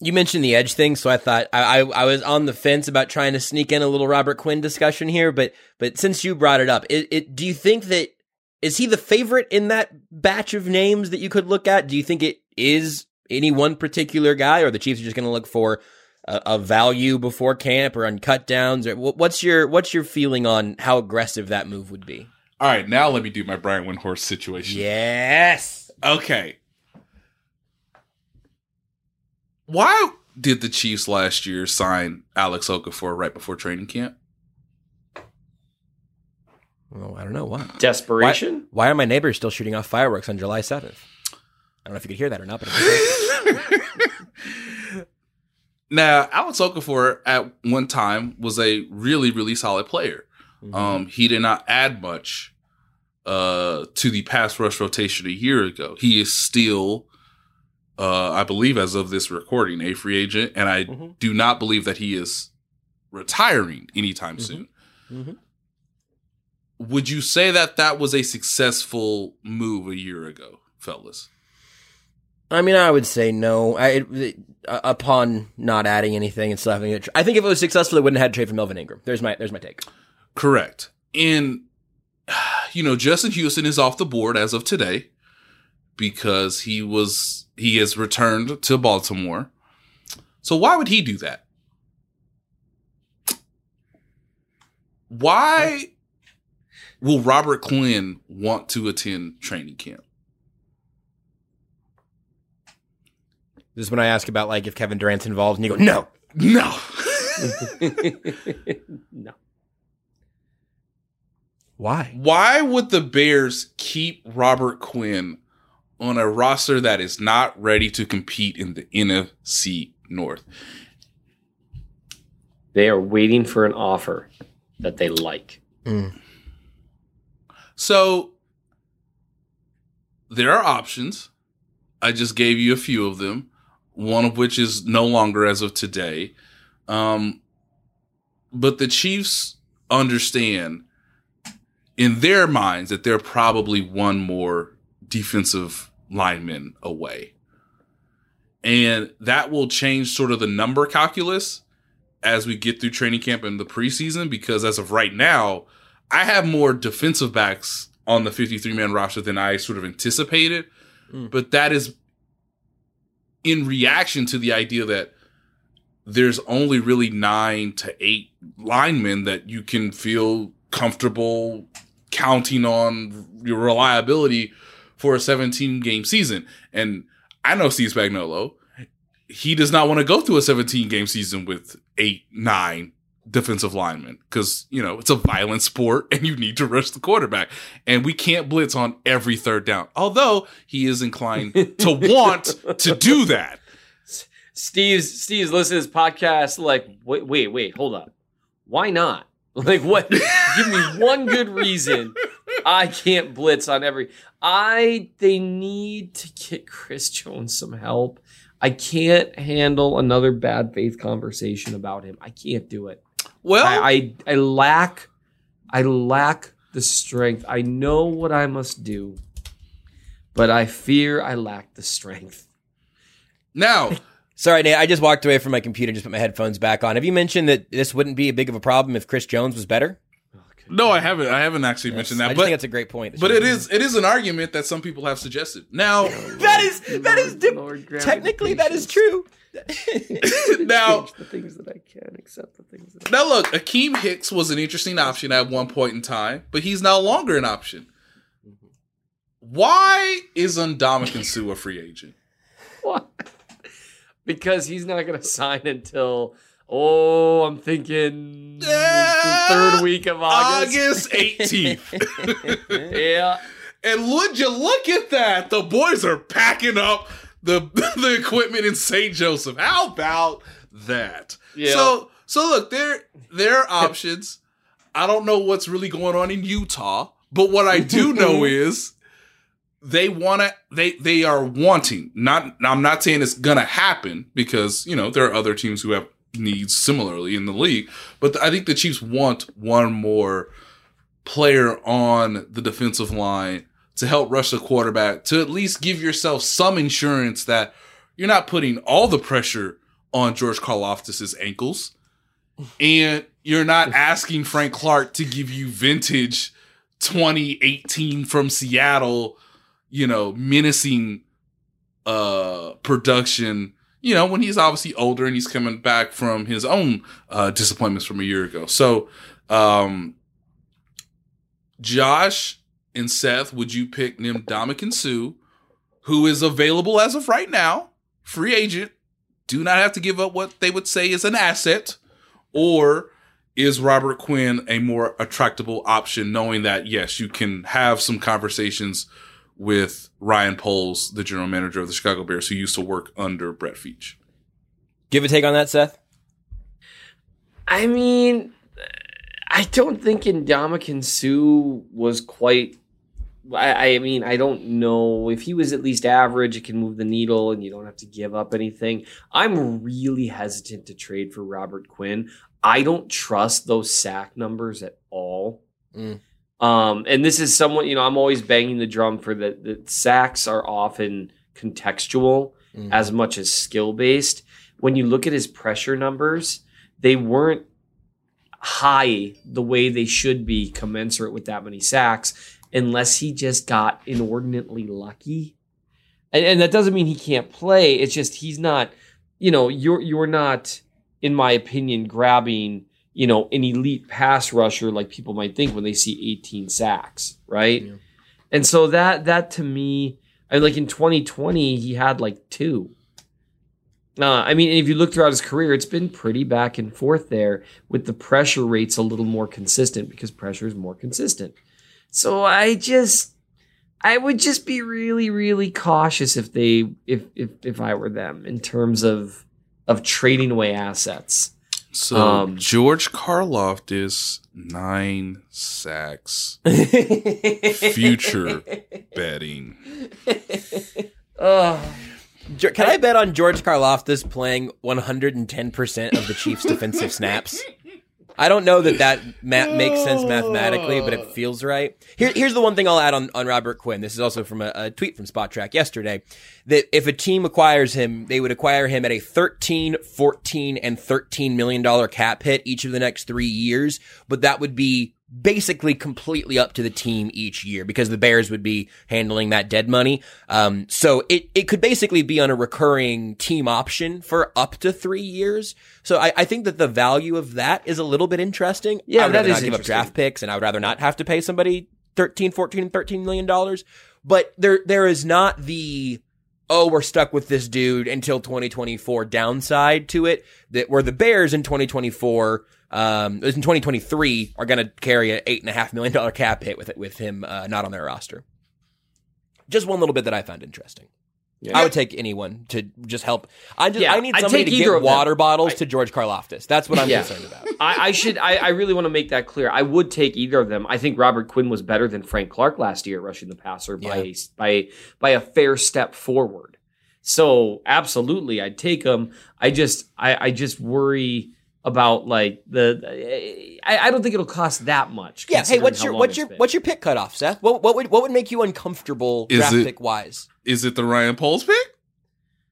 You mentioned the edge thing, so I thought I, I, I was on the fence about trying to sneak in a little Robert Quinn discussion here, but but since you brought it up, it, it do you think that is he the favorite in that batch of names that you could look at? Do you think it is any one particular guy, or the Chiefs are just going to look for a, a, value before camp or on cut downs? Or what's your what's your feeling on how aggressive that move would be? All right, now let me do my Brian Windhorst situation. Yes. Okay. Why did the Chiefs last year sign Alex Okafor right before training camp? Well, I don't know why. Desperation. Why, why, are my neighbors still shooting off fireworks on July seventh? I don't know if you could hear that or not, but now Alex Okafor at one time was a really really solid player. Mm-hmm. Um, he did not add much uh, to the pass rush rotation a year ago. He is still uh, I believe, as of this recording, a free agent, and I mm-hmm. do not believe that he is retiring anytime mm-hmm. soon. Mm-hmm. Would you say that that was a successful move a year ago, fellas? I mean, I would say no. I it, uh, upon not adding anything and still having it. I think if it was successful, it wouldn't have had to trade for Melvin Ingram. There's my there's my take. Correct. And you know, Justin Houston is off the board as of today because he was he has returned to Baltimore. So why would he do that? Why will Robert Quinn want to attend training camp? This is when I ask about like if Kevin Durant's involved, and you go, "No, No. no. Why? Why would the Bears keep Robert Quinn on a roster that is not ready to compete in the NFC North? They are waiting for an offer that they like. So there are options. I just gave you a few of them, one of which is no longer as of today. Um, but the Chiefs understand in their minds that they're probably one more defensive linemen away. And that will change sort of the number calculus as we get through training camp and the preseason because as of right now, I have more defensive backs on the 53 man roster than I sort of anticipated. Hmm. But that is in reaction to the idea that there's only really nine to eight linemen that you can feel comfortable counting on your reliability for a 17 game season. And I know Steve Spagnuolo. He does not want to go through a 17 game season with eight, nine defensive linemen because, you know, it's a violent sport and you need to rush the quarterback. And we can't blitz on every third down, although he is inclined to want to do that. Steve's Steve's listening to this podcast like, wait, wait, wait, hold up. Why not? Like what give me one good reason I can't blitz on every I they need to get Chris Jones some help. I can't handle another bad faith conversation about him. I can't do it. Well, I, I I lack I lack the strength. I know what I must do, but I fear I lack the strength. now, Sorry, Nate. I just walked away from my computer and just put my headphones back on. Have you mentioned that this wouldn't be a big of a problem if Chris Jones was better? No, I haven't. I haven't actually mentioned that, just but think that's a great point. but it is it is an argument that some people have suggested. Now, that is that is dip- Lord, grant me technically that is true. now, the things that I can accept the things that I now look, Akiem Hicks was an interesting option at one point in time, but he's no longer an option. Why is Ndamukong Suh a free agent? What? because he's not going to sign until oh, I'm thinking the third week of August. August 18th. Yeah. and would you look at that? The boys are packing up the the equipment in St. Joseph. How about that? Yeah. So so look, there there are options. I don't know what's really going on in Utah, but what I do know is they want to they they are wanting not i'm not saying it's gonna happen because you know there are other teams who have needs similarly in the league but i think the chiefs want one more player on the defensive line to help rush the quarterback to at least give yourself some insurance that you're not putting all the pressure on george karlaftis's ankles. And you're not asking frank clark to give you vintage 2018 from seattle you know, menacing uh production, you know, when he's obviously older and he's coming back from his own uh disappointments from a year ago. So um Josh and Seth, would you pick Ndamukong Suh, who is available as of right now, free agent, do not have to give up what they would say is an asset, or is Robert Quinn a more attractable option, knowing that yes, you can have some conversations with Ryan Poles, the general manager of the Chicago Bears, who used to work under Brett Veach. Give a take on that, Seth. I mean, I don't think Ndamukong Suh was quite. I, I mean, I don't know if he was at least average. It can move the needle, and you don't have to give up anything. I'm really hesitant to trade for Robert Quinn. I don't trust those sack numbers at all. Mm. Um, and this is somewhat, you know, I'm always banging the drum for that. The sacks are often contextual Mhm. as much as skill based. When you look at his pressure numbers, they weren't high the way they should be commensurate with that many sacks unless he just got inordinately lucky. And, and that doesn't mean he can't play. It's just he's not, you know, you're you're not, in my opinion, grabbing, you know, an elite pass rusher like people might think when they see 18 sacks, right? Yeah. And so that that to me, I mean, like in 2020, he had like two. Uh, I mean, if you look throughout his career, it's been pretty back and forth there, with the pressure rates a little more consistent because pressure is more consistent. So I just, I would just be really, really cautious if they, if if if I were them, in terms of of trading away assets. So Um, George Karlaftis nine sacks. Future betting. Ugh. Can I bet on George Karlaftis playing 110% of the Chiefs' defensive snaps? I don't know that that ma- makes sense mathematically, but it feels right. Here, here's the one thing I'll add on, on Robert Quinn. This is also from a, a tweet from Spotrac yesterday that if a team acquires him, they would acquire him at a 13, 14, and 13 million dollar cap hit each of the next three years, but that would be basically completely up to the team each year because the Bears would be handling that dead money. Um, so it, it could basically be on a recurring team option for up to three years. So I, I think that the value of that is a little bit interesting. Yeah, I would that rather is not give up draft picks and I would rather not have to pay somebody 13, 14, and 13 million dollars. But there, there is not the, oh, we're stuck with this dude until 2024 downside to it that where the Bears in 2024, um, in 2023 are going to carry a eight and a half million dollar cap hit with it, with him, uh, not on their roster. Just one little bit that I found interesting. I would take anyone to just help. I just, Yeah, I need somebody to get water bottles I- to George Karlaftis. That's what I'm Yeah. concerned about. I, I should. I, I really want to make that clear. I would take either of them. I think Robert Quinn was better than Frank Clark last year rushing the passer by a, by by a fair step forward. So absolutely, I'd take him. I just I, I just worry about like the. I, I don't think it'll cost that much. Yeah. Hey, what's your what's your been. what's your pick cutoff, Seth? What what would what would make you uncomfortable Is draft it- pick wise? Is it the Ryan Poles pick?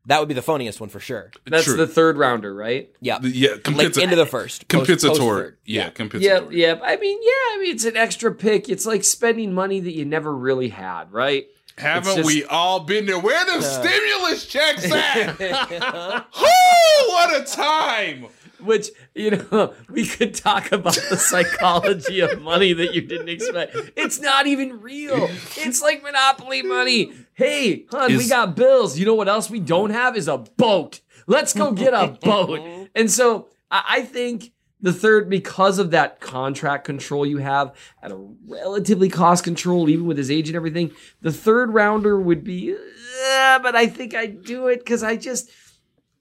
That would be the phoniest one for sure. That's True. the third rounder, right? Yeah. Yeah, Late compensatory. into the first. Post- post compensatory. Yeah, Yeah, compensatory. yeah. I mean, yeah. I mean, it's an extra pick. It's like spending money that you never really had, right? Haven't just- we all been there? Where the stimulus checks at? Uh, Woo, what a time! Which you know, we could talk about the psychology of money that you didn't expect. It's not even real. It's like monopoly money. Hey, hon, we got bills. You know what else we don't have is a boat. Let's go get a boat. And so I I think the third, because of that contract control you have at a relatively cost control, even with his age and everything, the third rounder would be. Uh, but I think I'd do it because I just,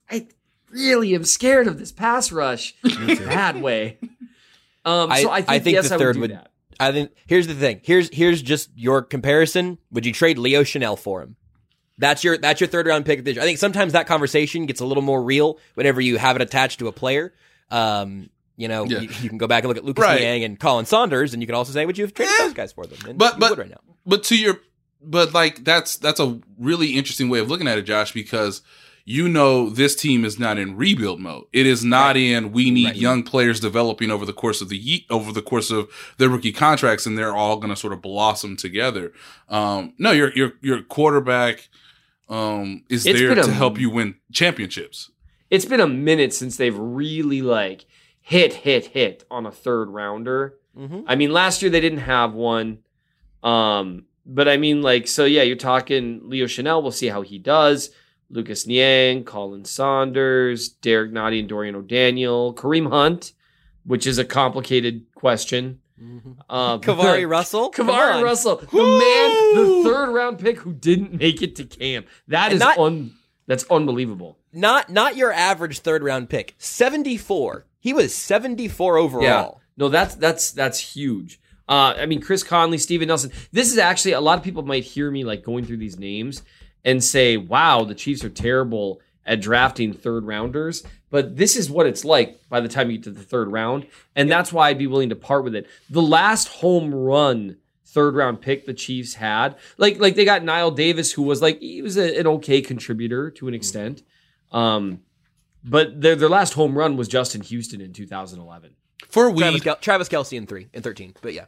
I really am scared of this pass rush in a bad way. Um, so I think, yes, the I third would would. do that. I think here's the thing. Here's here's just your comparison. Would you trade Leo Chenal for him? That's your that's your third round pick. this. I think sometimes that conversation gets a little more real whenever you have it attached to a player. Um, you know, Yeah. you, you can go back and look at Lucas Right. Niang and Khalen Saunders, and you can also say, would you have traded Eh. those guys for them? And But you but would right now. but to your but like that's that's a really interesting way of looking at it, Josh, because you know this team is not in rebuild mode. It is not in we need Right. young players developing over the course of the ye- over the course of their rookie contracts, and they're all going to sort of blossom together. Um, no, your your your quarterback um, is It's there been a- to help you win championships. It's been a minute since they've really like hit, hit, hit on a third rounder. Mhm. I mean, last year they didn't have one. Um, but I mean, like, so yeah, you're talking Leo Chenal. We'll see how he does. Lucas Niang, Khalen Saunders, Derrick Nnadi, and Dorian O'Daniel, Kareem Hunt, which is a complicated question. Um, KeiVarae Russell, KeiVarae. Russell, the man, the third round pick who didn't make it to camp. That And is not- un, that's unbelievable. not not your average third round pick. Seventy four. He was seventy four overall. No, that's that's that's huge. Uh, I mean, Chris Conley, Steven Nelson. This is actually a lot of people might hear me like going through these names and say, "Wow, the Chiefs are terrible at drafting third rounders." But this is what it's like by the time you get to the third round, and that's why I'd be willing to part with it. The last home run third round pick the Chiefs had, like like they got Knile Davis, who was like he was a, an okay contributor to an extent. Um, but their their last home run was Justin Houston in 2011. For Travis, Kel- Travis Kelce in three in thirteen. But yeah,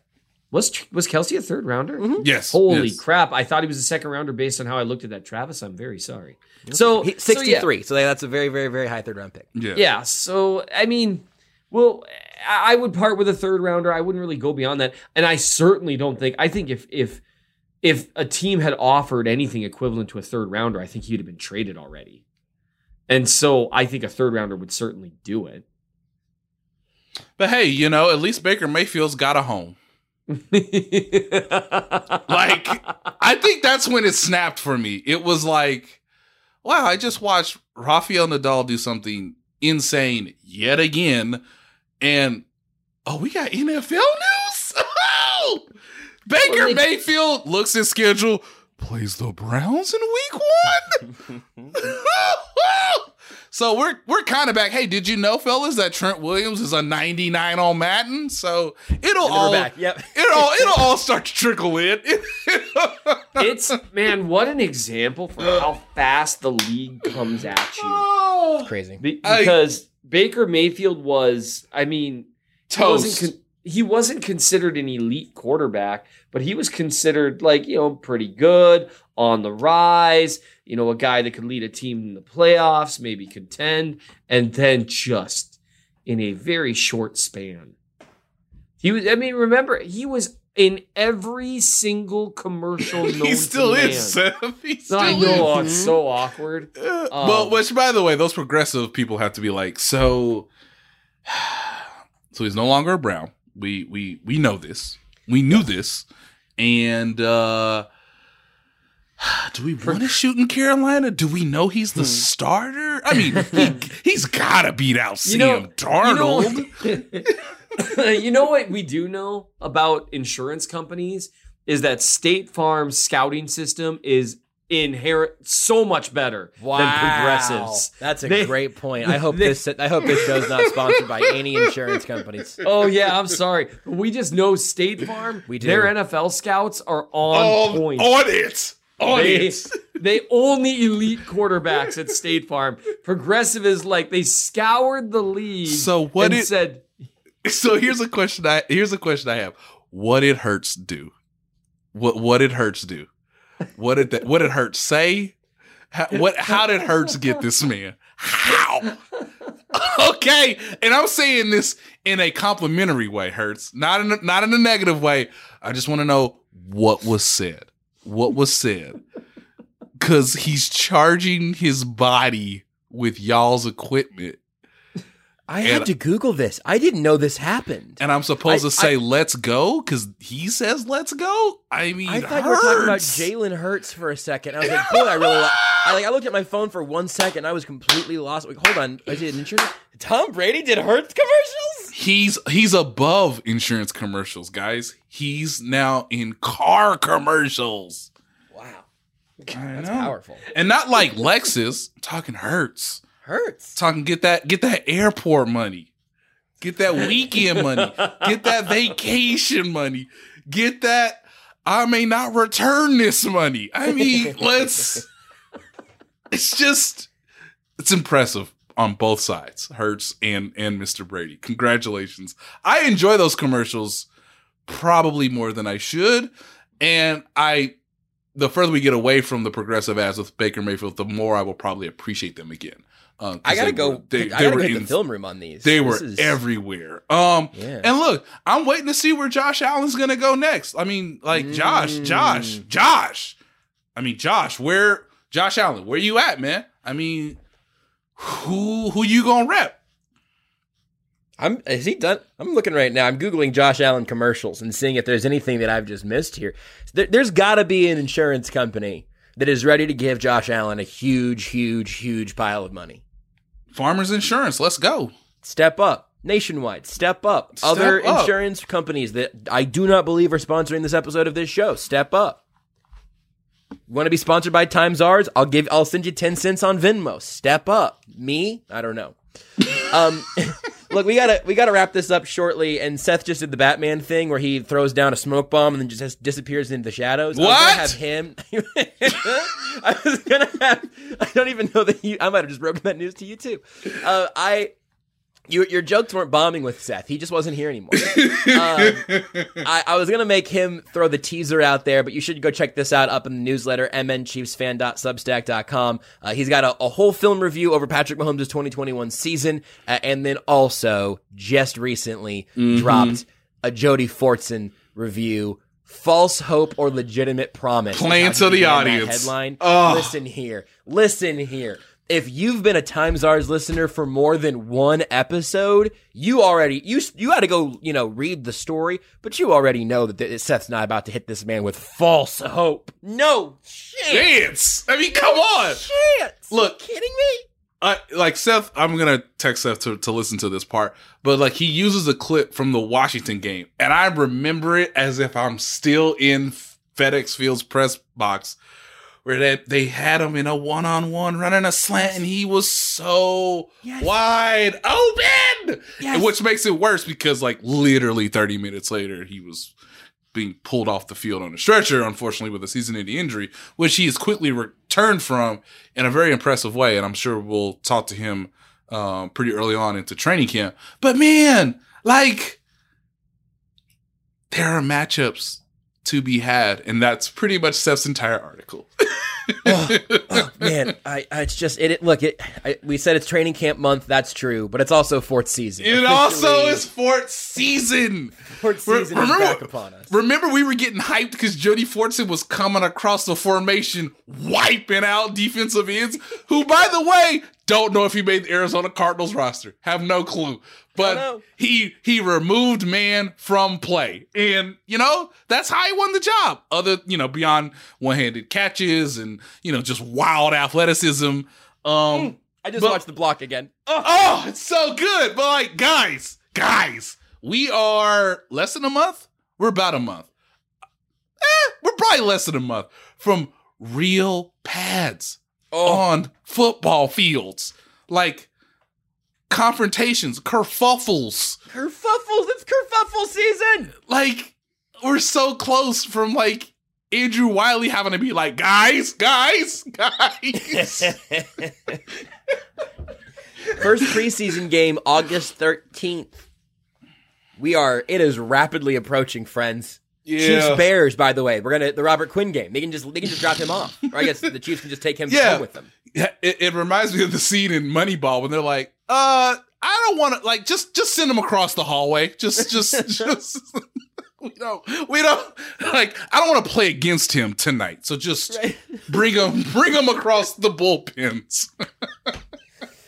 Was was Kelce a third rounder? Mm-hmm. yes, Holy yes. crap! I thought he was a second rounder based on how I looked at that. Travis, I'm very sorry. So he, so, yeah. sixty three. So, that's a very very very high third round pick. yeah, Yeah. So I mean, well, I I would part with a third rounder. I wouldn't really go beyond that, and I certainly don't think. I think if if if a team had offered anything equivalent to a third rounder, I think he'd have been traded already. And so I think a third rounder would certainly do it. But hey, you know, at least Baker Mayfield's got a home. like, I think that's when it snapped for me. It was like, wow, I just watched Rafael Nadal do something insane yet again. And oh, we got NFL news? Oh! Baker Well, Mayfield looks at schedule, plays the Browns in week one. Oh, so we're we're kind of back. Hey, did you know, fellas, that Trent Williams is a 99 on Madden? So it'll all back. Yep. it'll all it'll all start to trickle in. it's man, what an example for how fast the league comes at you. Oh. Crazy. Be- I- because Baker Mayfield was, I mean, he wasn't, Toast. con- he wasn't considered an elite quarterback, but he was considered like, you know, pretty good, on the rise, you know, a guy that could lead a team in the playoffs, maybe contend, and then just in a very short span. He was, I mean, remember, he was in every single commercial known he still to is, man. Seth. He still I know, is. it's so awkward. Uh, well, Um, which by the way, those progressive people have to be like, so so he's no longer a Brown. We we we know this. We knew this. And uh do we want to shoot in Carolina? Do we know he's Hmm. the starter? I mean, he, he's got to beat out Sam You know- Darnold. You know, you know what we do know about insurance companies is that State Farm's scouting system is inherent so much better Wow. than Progressives. That's a They- great point. I hope they- this I hope this show's not sponsored by any insurance companies. Oh yeah, I'm sorry. We just know State Farm, We do. their NFL scouts are on on, point. on it. On they, it. they only elite quarterbacks at State Farm. Progressive is like they scoured the league So what and it- said So here's a question I here's a question I have. What did Hertz do? What what did Hertz do? What did that, what did Hertz say? How, what how did Hertz get this man? How? okay, and I'm saying this in a complimentary way, Hertz, not in a, not in a negative way. I just want to know what was said. What was said? Cuz he's charging his body with y'all's equipment I And- had to Google this. I didn't know this happened. And I'm supposed I- to say "Let's go" because he says "Let's go." I mean, I thought you were talking about Jalen Hurts for a second. I was like, boy, I really. Lo-. I like. I looked at my phone for one second. I was completely lost. Like, hold on. I did insurance. Tom Brady did Hertz commercials. He's he's above insurance commercials, guys. He's now in car commercials. Wow, I that's powerful. and not like Lexus. I'm talking Hertz. Hertz. Talking get that get that airport money, get that weekend money, get that vacation money, get that I may not return this money. I mean, let's. It's just it's impressive on both sides, Hertz and and Mr. Brady. Congratulations. I enjoy those commercials probably more than I should, and I. The further we get away from the progressive ads with Baker Mayfield, the more I will probably appreciate them again. Um, I gotta they go. were- they- they gotta were hit in- the film room on these. They This were is- everywhere. Um, Yeah. and look, I'm waiting to see where Josh Allen's gonna go next. I mean, like Josh, Mm. Josh, Josh. I mean, Josh, where Josh Allen? Where you at, man? I mean, who who you gonna rep? I'm is he done? I'm looking right now. I'm googling Josh Allen commercials and seeing if there's anything that I've just missed here. There, there's got to be an insurance company that is ready to give Josh Allen a huge, huge, huge pile of money. Farmers Insurance. Let's go. Step up. Nationwide, step up. Step Other up. insurance companies that I do not believe are sponsoring this episode of this show, step up. Want to be sponsored by Times Ours? I'll give. I'll send you ten cents on Venmo. Step up. Me? I don't know. Um, look, we gotta we gotta wrap this up shortly. And Seth just did the Batman thing where he throws down a smoke bomb and then just disappears into the shadows. I was gonna What? have him. I was gonna have. I don't even know that you. I might have just broken that news to you too. Uh, I. Your, your jokes weren't bombing with Seth. He just wasn't here anymore. um, I, I was going to make him throw the teaser out there, but you should go check this out up in the newsletter, mnchiefsfan.substack.com. Uh, he's got a, a whole film review over Patrick Mahomes' 2021 season, uh, and then also just recently dropped a Jody Fortson review. False hope or legitimate promise. Playing how to he the audience. Headline. Listen here. Listen here. If you've been a Time Czars listener for more than one episode, you already you you got to go you know read the story, but you already know that th- Seth's not about to hit this man with false hope. No shit. chance. I mean, come on. Chance. Look. You kidding me? I like Seth. I'm gonna text Seth to, to listen to this part, but like he uses a clip from the Washington game, and I remember it as if I'm still in FedEx Field's press box, where they they had him in a one on one running a slant, and he was so wide open, Yes. which makes it worse because like literally 30 minutes later, he was being pulled off the field on a stretcher, unfortunately, with a season-ending injury, which he has quickly returned from in a very impressive way. And I'm sure we'll talk to him um, pretty early on into training camp. But man, like, there are matchups to be had, and that's pretty much Seth's entire article. oh man, I, I it's just it. it look, it. I, we said it's training camp month. That's true, but it's also fourth season. It also is fourth season. fourth Re- season is back upon us. Remember, we were getting hyped because Jody Fortson was coming across the formation, wiping out defensive ends. Who, by the way, don't know if he made the Arizona Cardinals roster. Have no clue. But he he removed man from play, and you know that's how he won the job. Other you know beyond one handed catches and you know just wild athleticism. Um, I just but- watched the block again. Oh, Oh, it's so good. But like, guys, guys, we are less than a month. We're about a month. Eh, we're probably less than a month from real pads oh. on football fields. Like confrontations, kerfuffles. kerfuffles! It's kerfuffle season. Like, we're so close from like Andrew Wylie having to be like, guys, guys, guys. First preseason game, August thirteenth. We are. It is rapidly approaching, friends. Yeah. Chiefs Bears, by the way. We're gonna the Robert Quinn game. They can just they can just drop him off. Or I guess the Chiefs can just take him Yeah. home with them. Yeah, it, it reminds me of the scene in Moneyball when they're like, "Uh, I don't want to like just just send them across the hallway. Just just just we don't we don't like I don't want to play against him tonight. So just bring him bring him across the bullpens.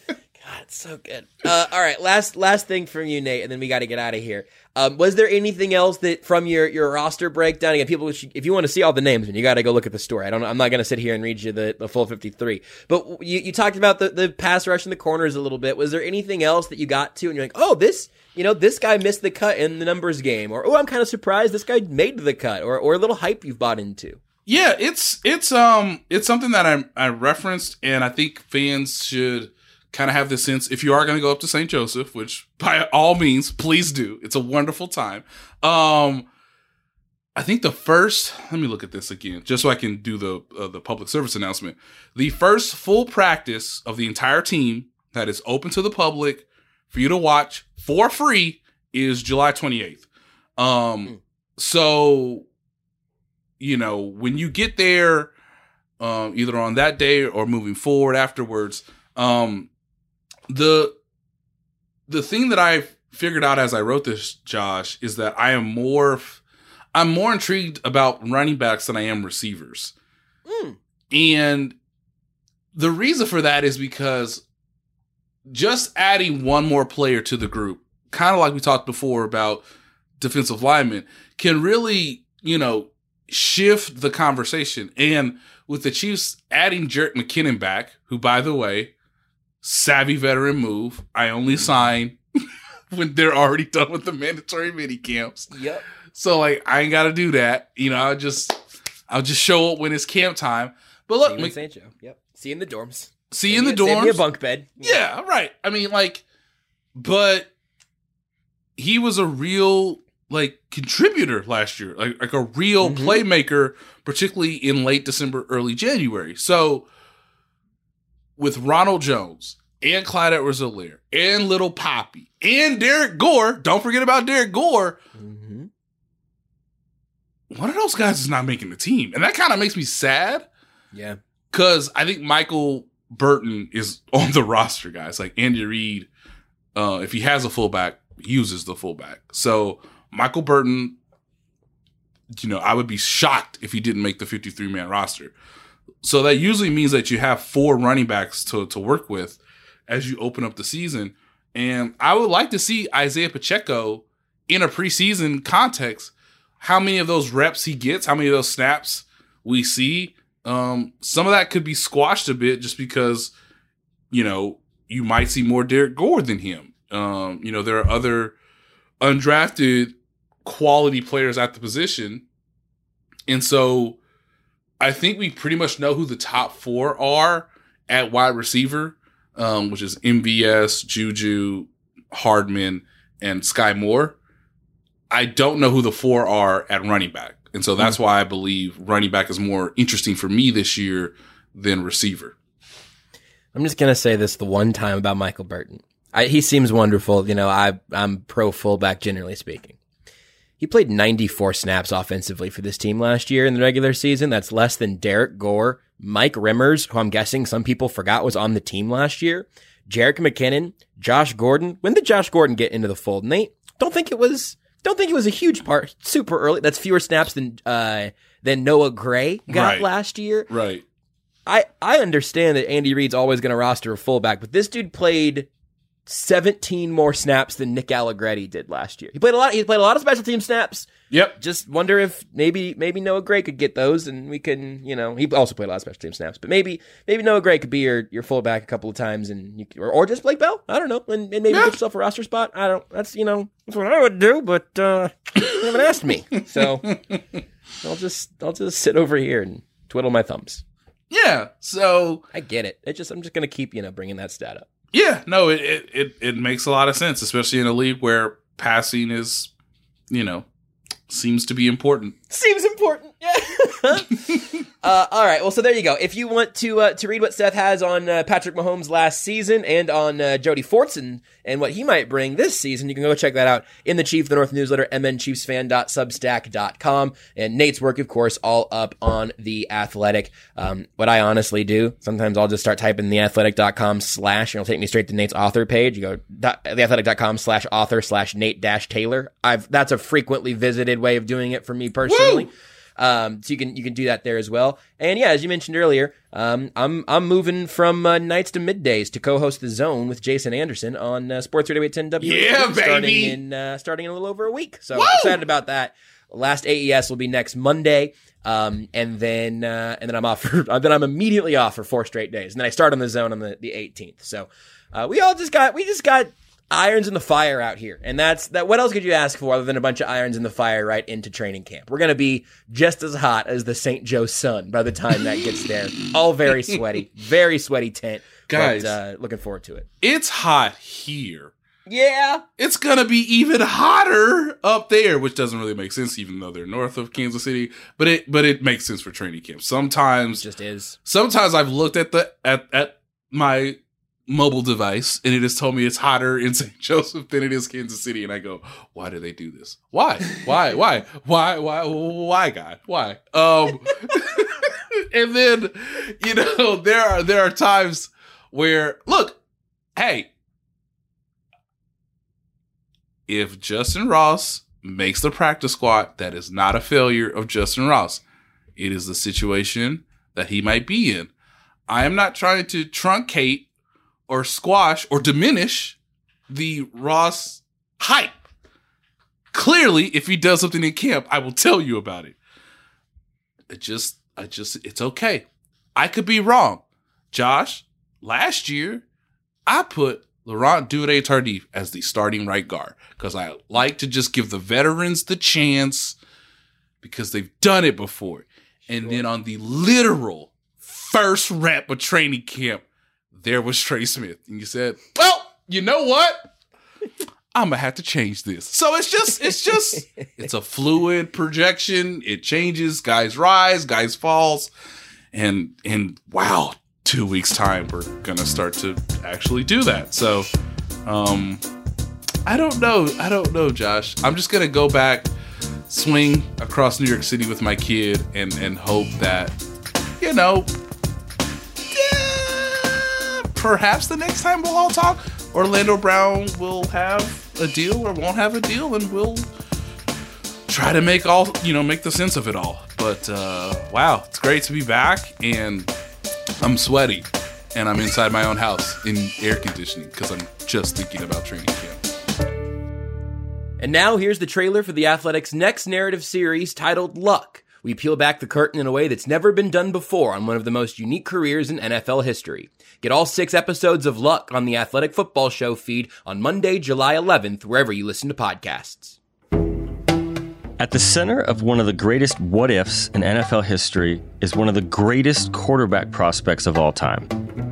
God, so good. Uh, all right, last last thing from you, Nate, and then we got to get out of here. Um, was there anything else that from your your roster breakdown? Again, people, if you want to see all the names, then you got to go look at the story. I don't. I'm not going to sit here and read you the, the full 53. But you, you talked about the the pass rush in the corners a little bit. Was there anything else that you got to, and you're like, oh, this. You know, this guy missed the cut in the numbers game, or oh, I'm kind of surprised this guy made the cut, or or a little hype you've bought into. Yeah, it's it's um it's something that I I referenced, and I think fans should kind of have this sense. If you are going to go up to St. Joseph, which by all means, please do. It's a wonderful time. Um, I think the first. Let me look at this again, just so I can do the uh, the public service announcement. The first full practice of the entire team that is open to the public for you to watch for free is July twenty eighth. Um, so you know, when you get there, um, either on that day or moving forward afterwards, um, the the thing that I figured out as I wrote this, Josh, is that I am more I'm more intrigued about running backs than I am receivers, mm. and the reason for that is because just adding one more player to the group, kind of like we talked before about defensive linemen, can really, you know, shift the conversation. And with the Chiefs adding Jerick McKinnon back, who, by the way, savvy veteran move, I only sign when they're already done with the mandatory mini camps. Yep. So like I ain't gotta do that. You know, I'll just I'll just show up when it's camp time. But See look, you in Mc- St. Joe. Yep. See you in the dorms. see you in the Save me a bunk bed. Yeah, right. I mean, like, but he was a real like contributor last year, like like a real Mhm. playmaker, particularly in late December, early January. So with Ronald Jones and Clyde Edwards-Helaire and Little Poppy and Derrick Gore, don't forget about Derrick Gore. Mm-hmm. One of those guys is not making the team, and that kind of makes me sad. Yeah. Because I think Michael Burton is on the roster, guys. Like Andy Reid, uh, if he has a fullback, uses the fullback. So Michael Burton, you know, I would be shocked if he didn't make the 53 man roster. So that usually means that you have four running backs to, to work with as you open up the season. And I would like to see Isaiah Pacheco in a preseason context, how many of those reps he gets, how many of those snaps we see. Um, some of that could be squashed a bit just because, you know, you might see more Derrick Gore than him. Um, you know, there are other undrafted quality players at the position. And so I think we pretty much know who the top four are at wide receiver, um, which is MVS, Juju, Hardman, and Skyy Moore. I don't know who the four are at running back. And so that's why I believe running back is more interesting for me this year than receiver. I'm just gonna say this the one time about Michael Burton. I, he seems wonderful. You know, I I'm pro fullback generally speaking. He played 94 snaps offensively for this team last year in the regular season. That's less than Derrick Gore, Mike Remmers, who I'm guessing some people forgot was on the team last year, Jerick McKinnon, Josh Gordon. When did Josh Gordon get into the fold? Nate, don't think it was don't think it was a huge part super early. That's fewer snaps than uh than Noah Gray got Right. last year. Right. I I understand that Andy Reid's always going to roster a fullback, but this dude played 17 more snaps than Nick Allegretti did last year. He played a lot. He played a lot of special team snaps. Yep. Just wonder if maybe maybe Noah Gray could get those, and we can you know he also played a lot of special team snaps, but maybe maybe Noah Gray could be your your fullback a couple of times, and you, or, or just Blake Bell. I don't know, and, and maybe Yeah. get yourself a roster spot. I don't. That's you know that's what I would do, but uh, you haven't asked me, so I'll just I'll just sit over here and twiddle my thumbs. Yeah. So I get it. It just I'm just gonna keep you know bringing that stat up. Yeah, no, it, it it it makes a lot of sense, especially in a league where passing is, you know, seems to be important. Seems important. Uh, all right. Well, so there you go. If you want to uh, to read what Seth has on uh, Patrick Mahomes last season and on uh, Jody Fortson and what he might bring this season, you can go check that out in the Chief of the North newsletter, mnchiefsfan.substack.com. And Nate's work, of course, all up on the Athletic. Um, what I honestly do, sometimes I'll just start typing theathletic.com slash, and it'll take me straight to Nate's author page. You go theathletic.com slash author slash Nate dash Taylor. I've that's a frequently visited way of doing it for me personally. Um, so you can you can do that there as well. And yeah, as you mentioned earlier, um, I'm I'm moving from uh, nights to middays to co-host the Zone with Jason Anderson on uh, Sports Radio 810 W. Yeah, starting baby! in uh, starting in a little over a week. So I'm excited about that. Last AES will be next Monday. Um, and then, uh, and then I'm off for, then I'm immediately off for four straight days. And then I start on the zone on the, the 18th. So, uh, we all just got, we just got irons in the fire out here. And that's that. What else could you ask for other than a bunch of irons in the fire right into training camp? We're going to be just as hot as the St. Joe sun by the time that gets there. all very sweaty, very sweaty tent. Guys. But, uh, looking forward to it. It's hot here. Yeah. It's gonna be even hotter up there, which doesn't really make sense, even though they're north of Kansas City. But it but it makes sense for training camp. Sometimes Just is. sometimes I've looked at the at at my mobile device and it has told me it's hotter in St. Joseph than it is Kansas City, and I go, why do they do this? Why? Why? Why? Why? Why? Why? God? Why? Um, and then you know there are there are times where look, hey, if Justin Ross makes the practice squad, that is not a failure of Justin Ross. It is the situation that he might be in. I am not trying to truncate or squash or diminish the Ross hype. Clearly, if he does something in camp, I will tell you about it. It just, I just, it's okay. I could be wrong. Josh, last year, I put Laurent Duvernay Tardif as the starting right guard because I like to just give the veterans the chance because they've done it before. And then on the literal first rep of training camp, there was Trey Smith. And you said, well, you know what? I'm gonna have to change this. So it's just, it's just, it's a fluid projection. It changes. Guys rise, guys falls, and and wow, two weeks time we're gonna start to actually do that. So, um, I don't know. I don't know, Josh. I'm just gonna go back, swing across New York City with my kid, and and hope that, you know, perhaps the next time we'll all talk, Orlando Brown will have a deal or won't have a deal, and we'll try to make all you know make the sense of it all. But uh, wow, it's great to be back, and I'm sweaty, and I'm inside my own house in air conditioning because I'm just thinking about training camp. And now here's the trailer for the Athletics' next narrative series titled Luck. We peel back the curtain in a way that's never been done before on one of the most unique careers in NFL history. Get all six episodes of Luck on the Athletic Football Show feed on Monday, July 11th, wherever you listen to podcasts. At the center of one of the greatest what ifs in NFL history is one of the greatest quarterback prospects of all time.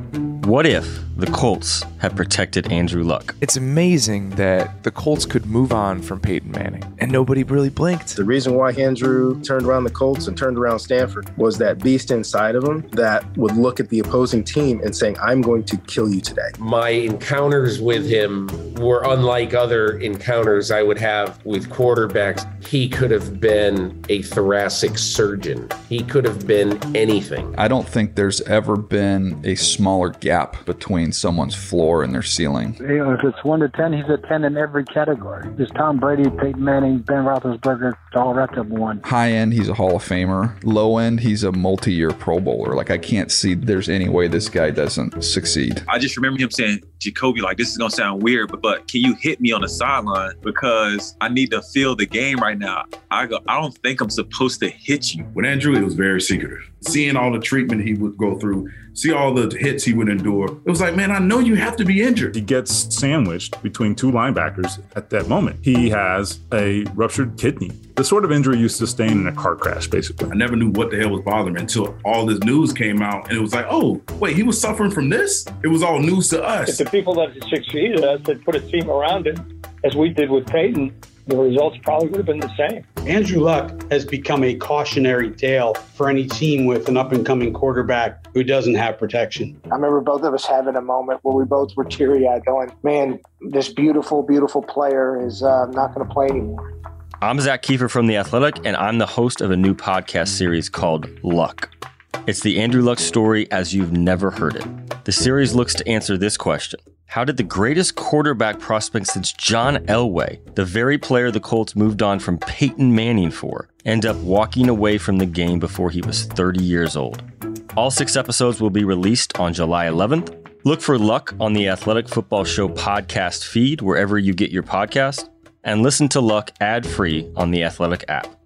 What if the Colts had protected Andrew Luck? It's amazing that the Colts could move on from Peyton Manning and nobody really blinked. The reason why Andrew turned around the Colts and turned around Stanford was that beast inside of him that would look at the opposing team and saying, I'm going to kill you today. My encounters with him were unlike other encounters I would have with quarterbacks. He could have been a thoracic surgeon, he could have been anything. I don't think there's ever been a smaller gap between someone's floor and their ceiling. You know, if it's one to ten, he's a ten in every category. There's Tom Brady, Peyton Manning, Ben Roethlisberger, all wrapped up one. High end, he's a Hall of Famer. Low end, he's a multi-year Pro Bowler. Like I can't see there's any way this guy doesn't succeed. I just remember him saying, Jacoby, like this is gonna sound weird, but but can you hit me on the sideline because I need to feel the game right now. I go, I don't think I'm supposed to hit you. With Andrew, it was very secretive. Seeing all the treatment he would go through, see all the hits he would endure. It was like, man, I know you have to be injured. He gets sandwiched between two linebackers at that moment. He has a ruptured kidney. The sort of injury you sustain in a car crash, basically. I never knew what the hell was bothering me until all this news came out, and it was like, oh, wait, he was suffering from this? It was all news to us. If the people that succeeded us had put a team around him, as we did with Peyton, the results probably would have been the same. Andrew Luck has become a cautionary tale for any team with an up and coming quarterback who doesn't have protection. I remember both of us having a moment where we both were teary eyed, going, man, this beautiful, beautiful player is uh, not going to play anymore. I'm Zach Kiefer from The Athletic, and I'm the host of a new podcast series called Luck. It's the Andrew Luck story as you've never heard it. The series looks to answer this question How did the greatest quarterback prospect since John Elway, the very player the Colts moved on from Peyton Manning for, end up walking away from the game before he was 30 years old? All six episodes will be released on July 11th. Look for Luck on the Athletic Football Show podcast feed wherever you get your podcast, and listen to Luck ad free on the Athletic app.